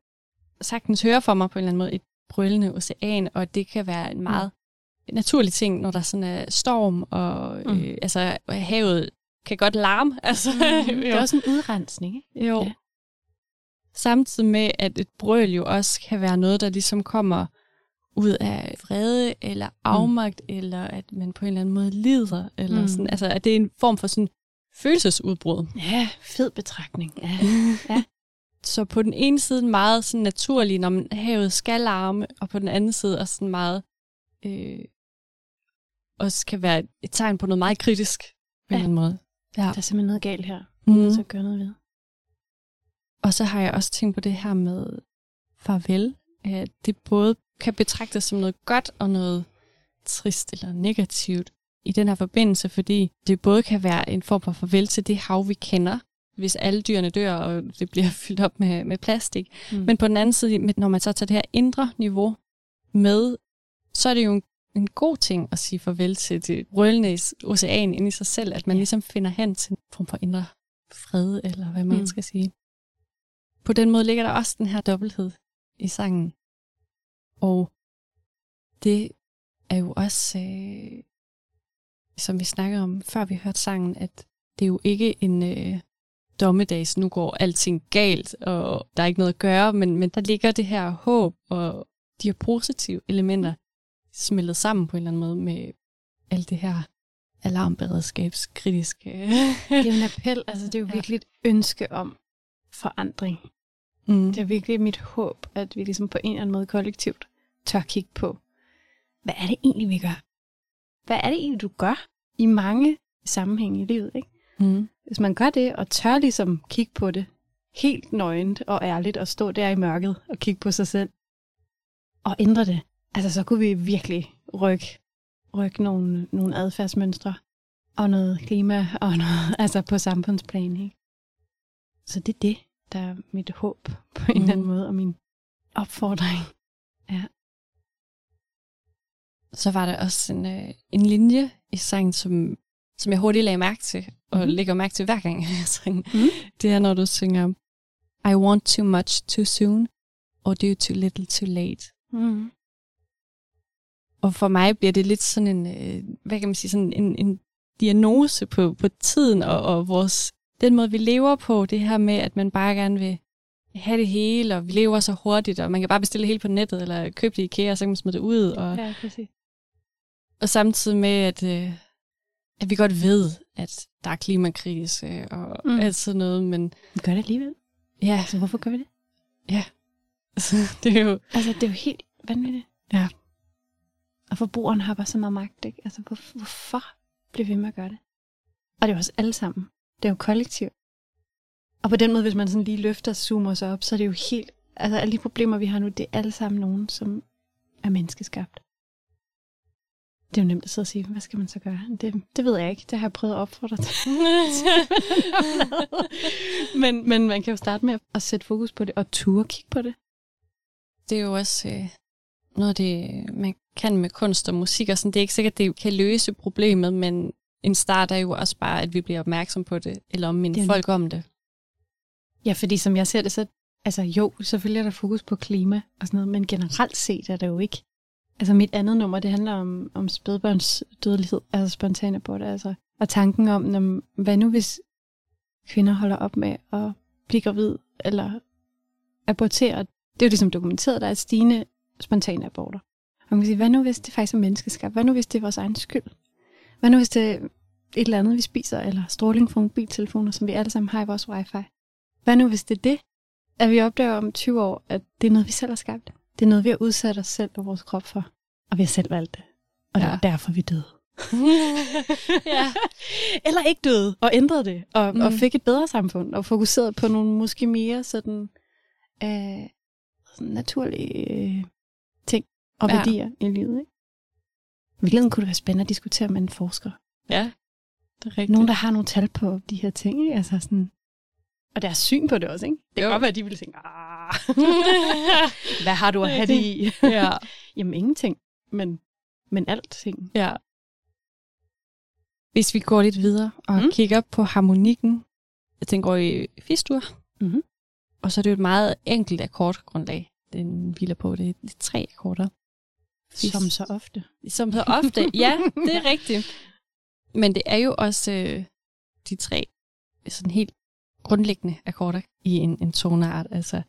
sagtens høre for mig på en eller anden måde et brølende ocean, og det kan være en meget naturlig ting, når der sådan er storm, og øh, Mm. altså havet kan godt larme. Altså, Mm. Det er også en udrensning, ikke? jo. Ja. Samtidig med, at et brøl jo også kan være noget, der ligesom kommer ud af vrede, eller afmagt, mm. eller at man på en eller anden måde lider, eller Mm. mm. sådan, altså at det er en form for sådan følelsesudbrud. Ja, fed betragtning. Ja. Så på den ene side meget sådan naturlig, når man havet skal larme, og på den anden side også sådan meget, øh, også kan være et, tegn på noget meget kritisk, på en Ja. eller anden måde. Ja. Der er simpelthen noget galt her. Mm. Mm. Så gøre noget ved. Og så har jeg også tænkt på det her med farvel. At det både kan betragtes som noget godt og noget trist eller negativt i den her forbindelse, fordi det både kan være en form for farvel til det hav, vi kender, hvis alle dyrene dør, og det bliver fyldt op med, med plastik. Mm. Men på den anden side, når man så tager det her indre niveau med, så er det jo en, en god ting at sige farvel til det røllende ocean inde i sig selv, at man Ja. ligesom finder hen til en form for indre fred, eller hvad man mm. skal sige. På den måde ligger der også den her dobbelthed i sangen. Og det er jo også, øh, som vi snakkede om, før vi hørte sangen, at det er jo ikke en øh, dommedags, nu går alting galt, og der er ikke noget at gøre, men, men der ligger det her håb, og de her positive elementer smeltet sammen på en eller anden måde med alt det her alarmberedskabskritiske. Det er en appel, altså det er jo Ja. virkelig et ønske om forandring. Mm. Det er virkelig mit håb, at vi ligesom på en eller anden måde kollektivt tør kigge på, hvad er det egentlig, vi gør? Hvad er det egentlig, du gør i mange sammenhænge i livet, ikke? Mm. Hvis man gør det, og tør ligesom kigge på det, helt nøgent og ærligt, og stå der i mørket og kigge på sig selv, og ændre det, altså så kunne vi virkelig rykke, rykke nogle, nogle adfærdsmønstre, og noget klima, og noget, altså på samfundsplan, ikke? Så det er det, der er mit håb på en eller anden Mhm. måde, og min opfordring. så var der også en, øh, en linje i sangen, som, som jeg hurtigt lagde mærke til, og mm-hmm. lægger mærke til hver gang jeg synger. Mhm. Det er, når du synger, I want too much too soon, or do too little too late. Mm. Og for mig bliver det lidt sådan en, øh, hvad kan man sige, sådan en, en diagnose på, på tiden og, og vores, den måde, vi lever på, det her med, at man bare gerne vil have det hele, og vi lever så hurtigt, og man kan bare bestille det hele på nettet, eller købe det i IKEA, og så kan man smide det ud, og, Ja, præcis. og samtidig med, at, øh, at vi godt ved, at der er klimakrise og Mm. alt sådan noget, men Vi gør det alligevel. ja, Altså, hvorfor gør vi det? Altså, det er jo... Altså, det er jo helt vanvittigt. Ja. Og forbrugeren har bare så meget magt, ikke? Altså, hvor, hvorfor bliver vi ved med at gøre det? Og det er jo også alle sammen. Det er jo kollektivt. Og på den måde, hvis man sådan lige løfter og zoomer sig op, så er det jo helt... Altså, alle de problemer, vi har nu, det er alle sammen nogen, som er menneskeskabt. Det er jo nemt at sidde og sige, hvad skal man så gøre? Det, det ved jeg ikke. Det har jeg prøvet at opfordre til. men, men man kan jo starte med at sætte fokus på det, og ture kigge på det. Det er jo også øh, noget af det, man kan med kunst og musik. Og sådan. Det er ikke sikkert, at det kan løse problemet, men en start er jo også bare, at vi bliver opmærksom på det, eller om Det er folk om det. Ja, fordi som jeg ser det, så altså jo, selvfølgelig er der fokus på klima og sådan noget, men generelt set er det jo ikke. Altså mit andet nummer, det handler om, om spædbørns dødelighed, altså spontan abort, altså. Og tanken om, når, hvad nu hvis kvinder holder op med at blive gravid eller abortere. Det er jo ligesom dokumenteret, der er stigende spontane aborter. Og man kan sige, hvad nu hvis det faktisk er menneskeskabt? Hvad nu hvis det er vores egen skyld? Hvad nu hvis det er et eller andet, vi spiser, eller stråling fra mobiltelefoner, som vi alle sammen har i vores wifi? Hvad nu hvis det er det, at vi opdager om 20 år, at det er noget, vi selv har skabt? Det er noget, vi har udsat os selv og vores krop for. Og vi har selv valgt det. Og det Ja. er derfor, vi døde. ja. Eller ikke døde, og ændrede det, og, mm. og fik et bedre samfund, og fokuseret på nogle måske mere sådan, øh, sådan naturlige øh, ting og Ja. værdier i livet. Ikke? Virkeligheden kunne det være spændende at diskutere med en forsker. ja, det er rigtigt. Nogen, der har nogle tal på de her ting. Ikke? Altså sådan, og deres syn på det også. Ikke? Det kan Jo. godt være, at de ville tænke, "Ah, hvad har du at have det i? ja. Jamen ingenting, men, men alting. ja. Hvis vi går lidt videre og Mm. kigger på harmonikken, den går i fistur, Mhm. og så er det jo et meget enkelt akkordgrundlag, den hviler på. Det er tre akkorder. Som så ofte. Som så ofte. ja, det er rigtigt. Men det er jo også øh, de tre sådan helt grundlæggende akkorder i en, en toneart. Altså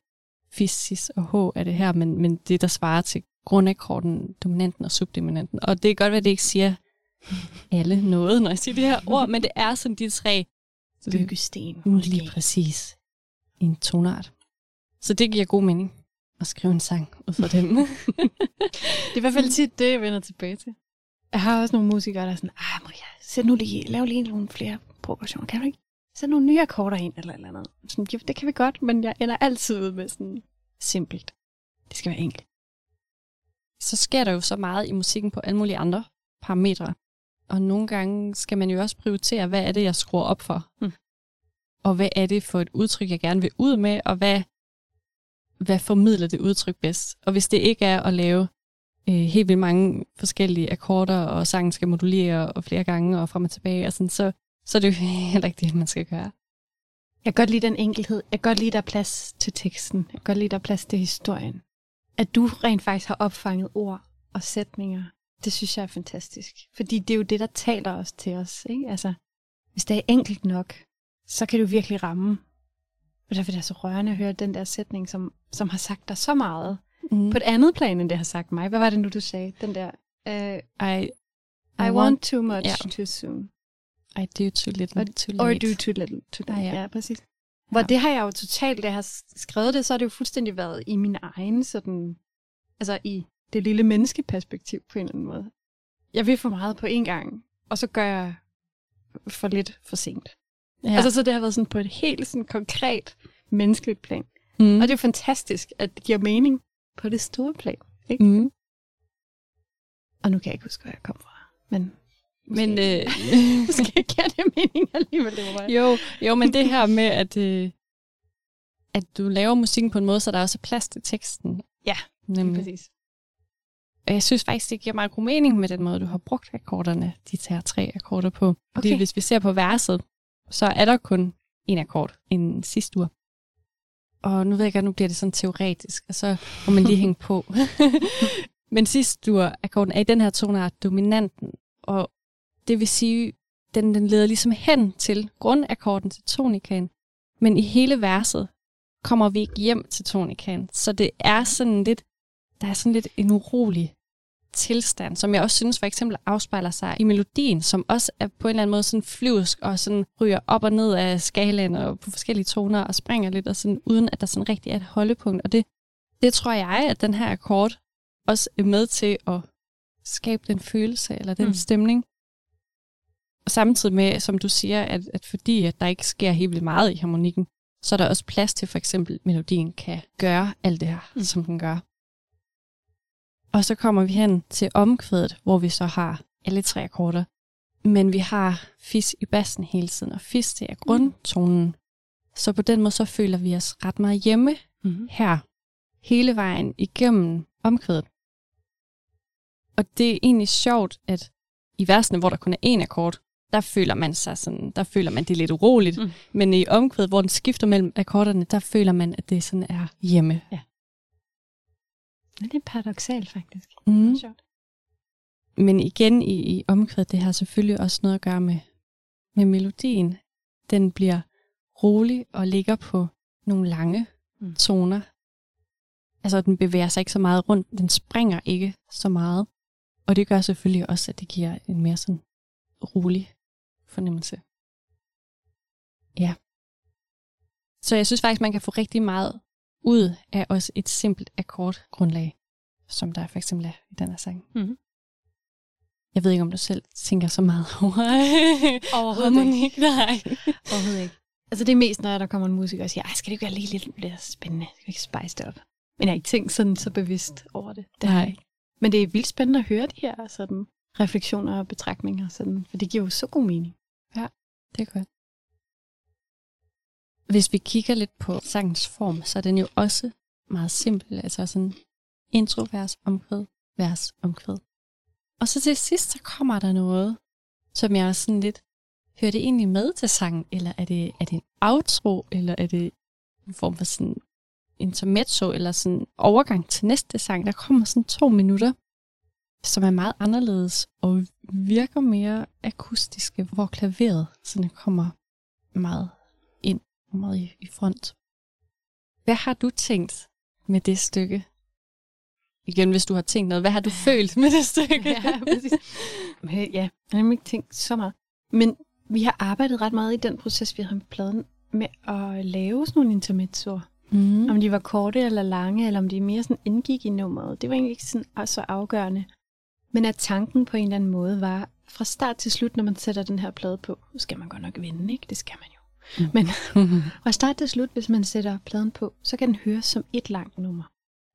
fis, sis og h er det her, men, men det, der svarer til grundakkorden, dominanten og subdominanten. Og det er godt, at det ikke siger alle noget, når jeg siger det her ord, men det er sådan de tre Byggesten. lige præcis en toneart. Så det giver god mening at skrive en sang ud fra dem. Det er i hvert fald tit det, jeg vender tilbage til. Jeg har også nogle musikere, der er sådan, ej Maria, sæt nu lige, lav lige nogle flere progressioner, kan du ikke? Sæt nogle nye akkorder ind, eller eller andet. Sådan, jo, det kan vi godt, men jeg ender altid ud med sådan simpelt. Det skal være enkelt. så sker der jo så meget i musikken på alle mulige andre parametre. Og nogle gange skal man jo også prioritere, hvad er det, jeg skruer op for? Mm. Og hvad er det for et udtryk, jeg gerne vil ud med? Og hvad, hvad formidler det udtryk bedst? Og hvis det ikke er at lave øh, helt vildt mange forskellige akkorder, og sangen skal modulere og flere gange og frem og tilbage, og sådan, så, så er det jo heller ikke det, man skal gøre. Jeg kan godt lide den enkelhed. Jeg kan godt lide, der er plads til teksten. Jeg kan godt lide, der er plads til historien. At du rent faktisk har opfanget ord og sætninger, det synes jeg er fantastisk. Fordi det er jo det, der taler os til os. Ikke? Altså, hvis det er enkelt nok, så kan du virkelig ramme. Og derfor er det så rørende at høre den der sætning, som, som har sagt dig så meget. Mm. På et andet plan, end det har sagt mig. Hvad var det nu, du sagde? Den der, uh, I, I, want too much Ja. too soon. I do too little Or- too Or late. do too little too late. Ah, ja. ja. ja, præcis. Hvor Ja. det har jeg jo totalt, da jeg har skrevet det, så har det jo fuldstændig været i min egen sådan, altså i det lille menneskeperspektiv på en eller anden måde. Jeg vil for meget på én gang, og så gør jeg for lidt for sent. Ja. Altså så det har været sådan på et helt sådan konkret menneskeligt plan. mm. Og det er jo fantastisk, at det giver mening på det store plan. Ikke? mm. Og nu kan jeg ikke huske, hvor jeg kom fra. Men Men, måske, øh, måske giver det mening alligevel. Det var bare. Jo, jo, men det her med, at, øh, at du laver musikken på en måde, så der også er plads til teksten. Ja, Nemlig. Præcis. Og jeg synes faktisk, det giver meget god mening med den måde, du har brugt akkorderne, de her tre akkorder på. Fordi Okay. hvis vi ser på verset, så er der kun en akkord, en sidste uge. Og nu ved jeg godt, nu bliver det sådan teoretisk, og så må man lige hænge på. Men sidste ur, akkorden er i den her tonart dominanten, og det vil sige, den, den leder ligesom hen til grundakkorden til tonikaen, men i hele verset kommer vi ikke hjem til tonikaen. Så det er sådan lidt, der er sådan lidt en urolig tilstand, som jeg også synes for eksempel afspejler sig i melodien, som også er på en eller anden måde sådan flyvsk og sådan ryger op og ned af skalaen og på forskellige toner og springer lidt, og sådan, uden at der sådan rigtig er et holdepunkt. Og det det tror jeg, at den her akkord også er med til at skabe den følelse eller den Mm. stemning. Og samtidig med, som du siger, at, at fordi at der ikke sker helt vildt meget i harmonikken, så er der også plads til for eksempel, at melodien kan gøre alt det her, mm. som den gør. Og så kommer vi hen til omkvædet, hvor vi så har alle tre akkorder. Men vi har fis i bassen hele tiden, og fis det er grundtonen. Så på den måde så føler vi os ret meget hjemme Mm-hmm. her, hele vejen igennem omkvædet. Og det er egentlig sjovt, at i versene, hvor der kun er én akkord, der føler man sig sådan, der føler man det lidt uroligt. Mm. Mm. Men i omkvædet, hvor den skifter mellem akkorderne, der føler man, at det sådan er hjemme. Det er paradoxalt, faktisk. Mm. Det er sjovt. Men igen i, i omkvædet, det har selvfølgelig også noget at gøre med, med melodien. Den bliver rolig og ligger på nogle lange Mm. mm. toner. Altså, den bevæger sig ikke så meget rundt. Den springer ikke så meget. Og det gør selvfølgelig også, at det giver en mere sådan rolig fornemmelse. Ja. Så jeg synes faktisk, man kan få rigtig meget ud af også et simpelt akkordgrundlag, som der for eksempel er i den her sang. Mhm. Jeg ved ikke, om du selv tænker så meget over Overhovedet harmonik. Nej. Overhovedet ikke. Altså det er mest, når der kommer en musiker og siger, Ej, skal det ikke være lige lidt mere spændende? Skal vi ikke spice det op? Men jeg har ikke tænkt sådan så bevidst over det. det Nej. ikke. Men det er vildt spændende at høre de her sådan, refleksioner og betragtninger, sådan, for det giver jo så god mening. Det er godt. Hvis vi kigger lidt på sangens form, så er den jo også meget simpel. Altså sådan intro, vers, omkvæd, vers, omkvæd. Og så til sidst, så kommer der noget, som jeg også sådan lidt, hører det egentlig med til sangen, eller er det, er det en outro, eller er det en form for sådan intermezzo, eller sådan overgang til næste sang. Der kommer sådan to minutter, som er meget anderledes, og virker mere akustiske, hvor klaveret sådan kommer meget meget i, i front. Hvad har du tænkt med det stykke? Igen, hvis du har tænkt noget, hvad har du følt med det stykke? Ja, præcis. Men, ja, jeg har ikke tænkt så meget. Men vi har arbejdet ret meget i den proces, vi har med pladen, med at lave sådan nogle intermezzoer. Mm. Om de var korte eller lange, eller om de mere sådan indgik i nummeret. Det var egentlig ikke sådan så afgørende. Men at tanken på en eller anden måde var, fra start til slut, når man sætter den her plade på, nu skal man godt nok vinde, ikke? Det skal man jo. Mm. Men fra start til slut, hvis man sætter pladen på, så kan den høres som et langt nummer.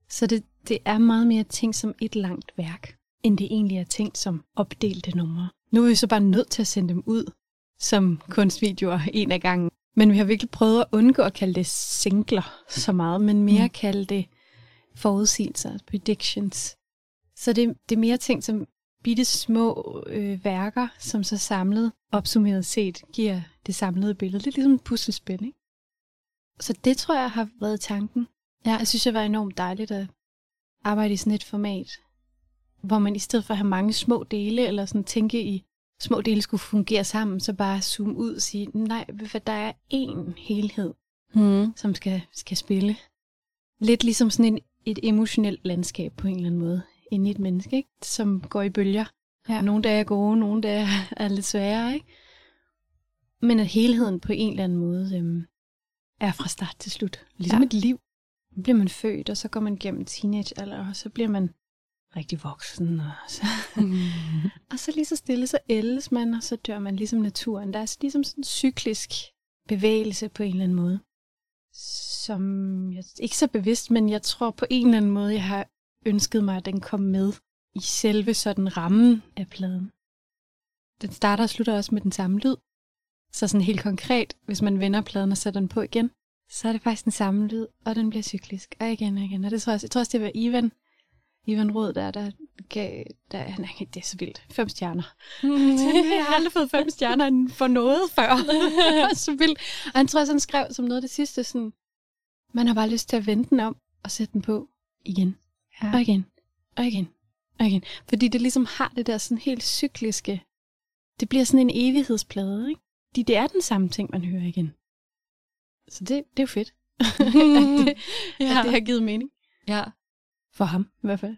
Så det, det er meget mere tænkt som et langt værk, end det egentlig er tænkt som opdelte numre. Nu er vi så bare nødt til at sende dem ud som kunstvideoer en af gangen. Men vi har virkelig prøvet at undgå at kalde det singler så meget, men mere Mm. kalde det forudsigelser, predictions. Så det, det er mere tænkt som bitte små øh, værker, som så samlet, opsummeret set, giver det samlede billede. Lidt ligesom et puslespil, ikke? Så det tror jeg har været tanken. Ja. Jeg synes, det var enormt dejligt at arbejde i sådan et format, hvor man i stedet for at have mange små dele, eller sådan tænke i små dele skulle fungere sammen, så bare zoome ud og sige, nej, hvad, der er én helhed, Mm. som skal, skal spille. Lidt ligesom sådan en, et emotionelt landskab på en eller anden måde, inde i et menneske, ikke? som går i bølger. Ja. Nogle dage er gode, nogle dage er lidt sværere. Ikke? Men at helheden på en eller anden måde øhm, er fra start til slut. Ligesom Ja. et liv. Så bliver man født, og så går man gennem teenagealder, og så bliver man rigtig voksen. Og så, og så lige så stille, så ældes man, og så dør man ligesom naturen. Der er ligesom sådan en cyklisk bevægelse på en eller anden måde. Som jeg ikke så bevidst, men jeg tror på en eller anden måde, jeg har ønsket mig, at den kom med i selve sådan rammen af pladen. Den starter og slutter også med den samme lyd. Så sådan helt konkret, hvis man vender pladen og sætter den på igen, så er det faktisk den samme lyd, og den bliver cyklisk, og igen og igen. Og det tror jeg, også- jeg tror også, det var Ivan, Ivan Rød, der, der gav, der, nej, det er så vildt, fem stjerner. Jeg har aldrig fået fem stjerner for noget før. det var så vildt. Og han tror også, han skrev som noget af det sidste, sådan, man har bare lyst til at vende den om og sætte den på igen, Ja. og igen, og igen, og igen. Fordi det ligesom har det der sådan helt cykliske, det bliver sådan en evighedsplade, ikke? Fordi det er den samme ting, man hører igen. Så det, det er jo fedt, at, det, ja. at det har givet mening. ja. For ham i hvert fald.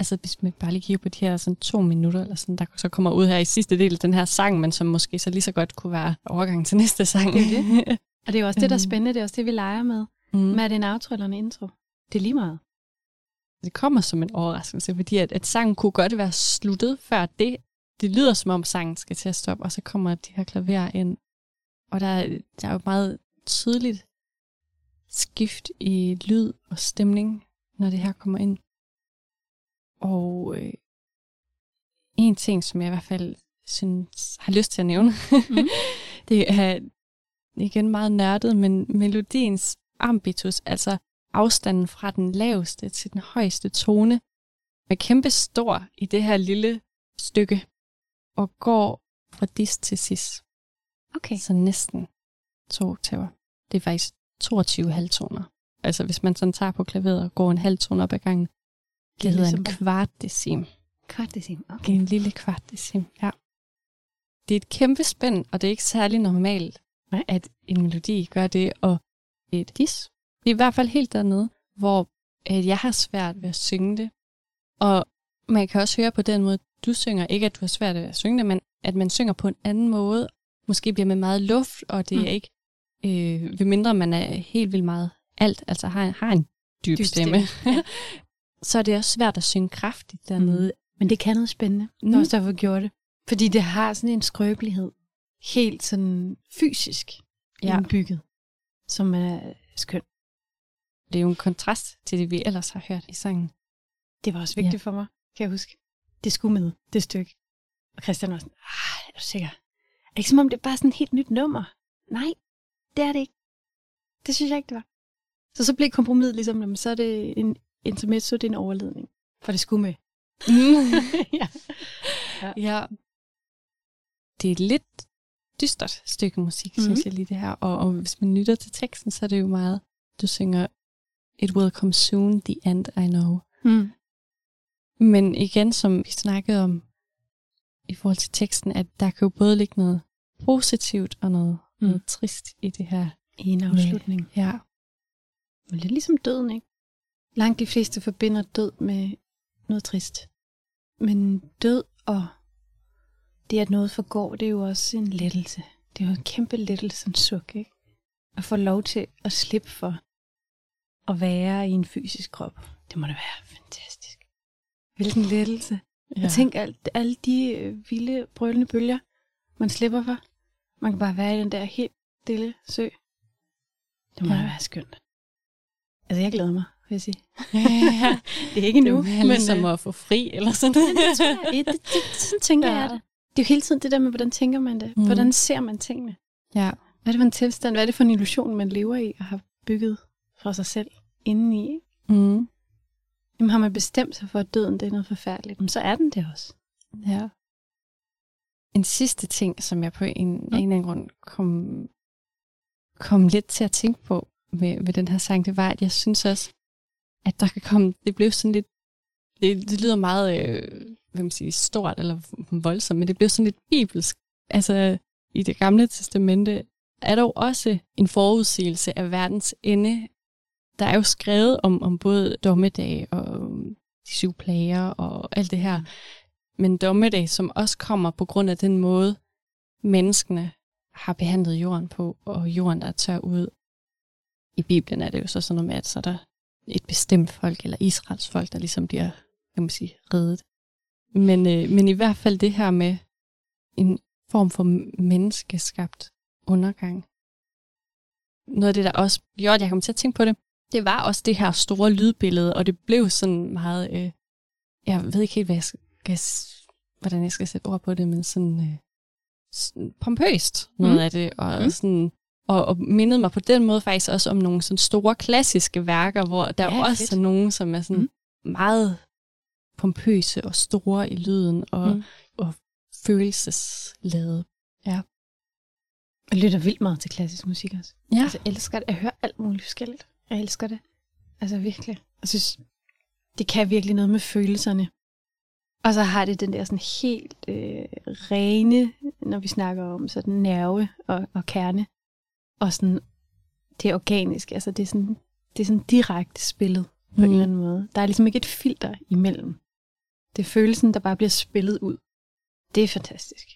Altså hvis man bare lige kigger på de her sådan to minutter, eller sådan, der så kommer ud her i sidste del af den her sang, men som måske så lige så godt kunne være overgang til næste sang. Det er Og det er jo også det, der er Øhm. spændende. Det er også det, vi leger med. mm. Men er det en outro eller en intro? Det er lige meget. Det kommer som en overraskelse, fordi at, at sangen kunne godt være sluttet før det. Det lyder som om sangen skal til at stoppe, og så kommer de her klaver ind. Og der, er- der er jo meget tydeligt skift i lyd og stemning, når det her kommer ind. Og øh, en ting, som jeg i hvert fald synes, har lyst til at nævne, Mhm. det er igen meget nørdet, men melodiens ambitus, altså afstanden fra den laveste til den højeste tone, er kæmpe stor i det her lille stykke, og går fra dis til sis. Okay. Så næsten to oktaver. Det er faktisk 22 halvtoner. Altså hvis man sådan tager på klaveret og går en halvtone op ad gangen, det, Det er hedder ligesom en kvart decim. Kvart decim. Okay. En lille kvart decim, ja. Det er et kæmpe spænd, og det er ikke særlig normalt, Nej. at en melodi gør det, og et dis. Er i hvert fald helt dernede, hvor at jeg har svært ved at synge det. Og man kan også høre på den måde, du synger, ikke at du har svært ved at synge det, men at man synger på en anden måde. Måske bliver med meget luft, og det Mm. er ikke, øh, ved mindre man er helt vildt meget alt, altså har, har en dyb, Dyb stemme, stemme, ja. så er det også svært at synge kraftigt dernede. Men det kan noget spændende. Mm. Mm. er derfor, jeg gjorde det. Fordi det har sådan en skrøbelighed. Helt sådan fysisk ja. indbygget. Som er skøn. Det er jo en kontrast til det, vi ellers har hørt i sangen. Det var også vigtigt ja. for mig, kan jeg huske. Det skulle med, det stykke. Og Christian var sådan, ah, er du sikker? Er det ikke som om, det er bare sådan et helt nyt nummer? Nej, det er det ikke. Det synes jeg ikke, det var. Så så blev kompromis ligesom, jamen, så er det en intermezzo, det er en overledning. For det skulle med. ja. Ja. Det er et lidt dystert stykke musik. Mhm. synes jeg lige det her. Og, og hvis man lytter til teksten, så er det jo meget, du synger, It will come soon, the end I know. Mm. Men igen, som vi snakkede om i forhold til teksten, at der kan jo både ligge noget positivt og noget, mm. Noget trist i det her. I en afslutning. Ja. Men lidt ligesom døden, ikke? Langt de fleste forbinder død med noget trist. Men død og det, at noget forgår, det er jo også en lettelse. Det er jo en kæmpe lettelse, en suk, ikke? At få lov til at slippe for at være i en fysisk krop. Det må da være fantastisk. Hvilken lettelse. Ja. Og tænk alt, alle de øh, vilde, brølende bølger, man slipper for. Man kan bare være i den der helt stille sø. Det må Ja. da være skønt. Altså, jeg glæder mig, vil jeg sige. ja. Det er ikke Det er ligesom øh, at få fri, eller sådan det, tror jeg, det, det, det, sådan tænker Ja. jeg det. Det er jo hele tiden det der med, hvordan tænker man det? Mm. Hvordan ser man tingene? Ja. Hvad er det for en tilstand? Hvad er det for en illusion, man lever i og har bygget for sig selv indeni? Mm. Jamen har man bestemt sig for, at døden det er noget forfærdeligt, jamen, så er den det også. Ja. En sidste ting, som jeg på en, mm. en eller anden grund kom, kom lidt til at tænke på med, med den her sang, det var, at jeg synes også, at der kan komme, det blev sådan lidt, det, det lyder meget, øh, hvad man siger, stort eller voldsomt, men det blev sådan lidt bibelsk. Altså, i det gamle testamente er der jo også en forudsigelse af verdens ende. Der er jo skrevet om, om både dommedag og de syv plager og alt det her. Men dommedag, som også kommer på grund af den måde, menneskene har behandlet jorden på, og jorden, der er tør ud. I Bibelen er det jo så sådan noget med, at så er der et bestemt folk, eller Israels folk, der ligesom bliver, kan man sige, reddet. Men, øh, men i hvert fald det her med en form for menneskeskabt undergang. Noget af det, der også gjorde, at jeg kom til at tænke på det, det var også det her store lydbillede, og det blev sådan meget, øh, jeg ved ikke helt, hvad jeg skal, hvordan jeg skal sætte ord på det, men sådan, øh, sådan pompøst noget Mm. af det, og Mm. sådan og, og mindede mig på den måde faktisk også om nogle sådan store klassiske værker, hvor der Ja, ja, også fedt. er nogle, som er sådan mm. meget pompøse og store i lyden og, Mm. og følelsesladet. Jeg lytter vildt meget til klassisk musik også. Ja. Altså, jeg elsker det. Jeg hører alt muligt forskelligt. Jeg elsker det. Altså virkelig. Jeg synes, det kan virkelig noget med følelserne. Og så har det den der sådan helt øh, rene, når vi snakker om sådan nerve og, og kerne. Og sådan det organiske. Altså det er sådan, det er sådan direkte spillet på mm. en eller anden måde. Der er ligesom ikke et filter imellem. Det er følelsen, der bare bliver spillet ud. Det er fantastisk.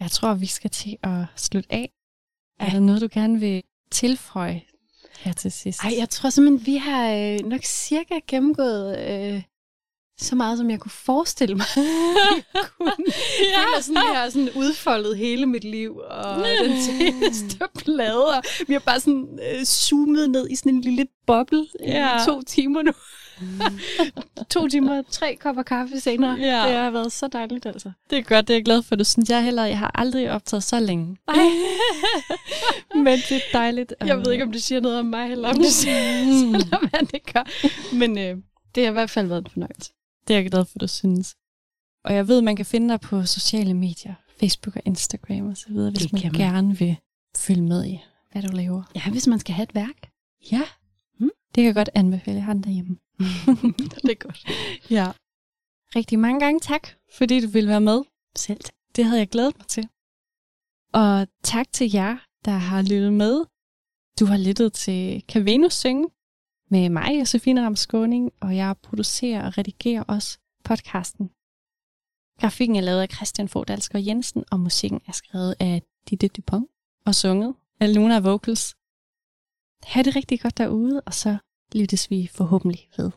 Jeg tror, vi skal til at slutte af. Er der noget, du gerne vil tilføje her til sidst. Ej, jeg tror simpelthen, vi har øh, nok cirka gennemgået øh, så meget, som jeg kunne forestille mig. kunne. ja. Føler sådan, jeg har sådan udfoldet hele mit liv, og den seneste plade, og vi har bare sådan øh, zoomet ned i sådan en lille boble Ja. i to timer nu. to timer tre kopper kaffe senere. Ja. Det har været så dejligt, altså. Det er godt, det er jeg glad for, du synes. Jeg, heller, jeg har aldrig optaget så længe. Men det er dejligt. Jeg ved ikke, om det siger noget om mig, eller om det siger om, hvad det gør. Men øh, det har i hvert fald været en fornøjelse. Det er jeg glad for, du synes. Og jeg ved, man kan finde dig på sociale medier. Facebook og Instagram og så videre, hvis man, man. gerne vil følge med i, hvad du laver. Ja, hvis man skal have et værk. Ja, Mm. det kan jeg godt anbefale. Jeg har den derhjemme. det er godt. Ja. Rigtig mange gange tak, fordi du ville være med. Selv. Det havde jeg glædet mig til. Og tak til jer, der har lyttet med. Du har lyttet til Kan Venus synge med mig, Josefine Ramskåning, og jeg producerer og redigerer også podcasten. Grafikken er lavet af Christian Fodalsker Jensen, og musikken er skrevet af Ditte Dupont og sunget af Luna Vocals. Ha' det rigtig godt derude, og så lyttes vi forhåbentlig ved.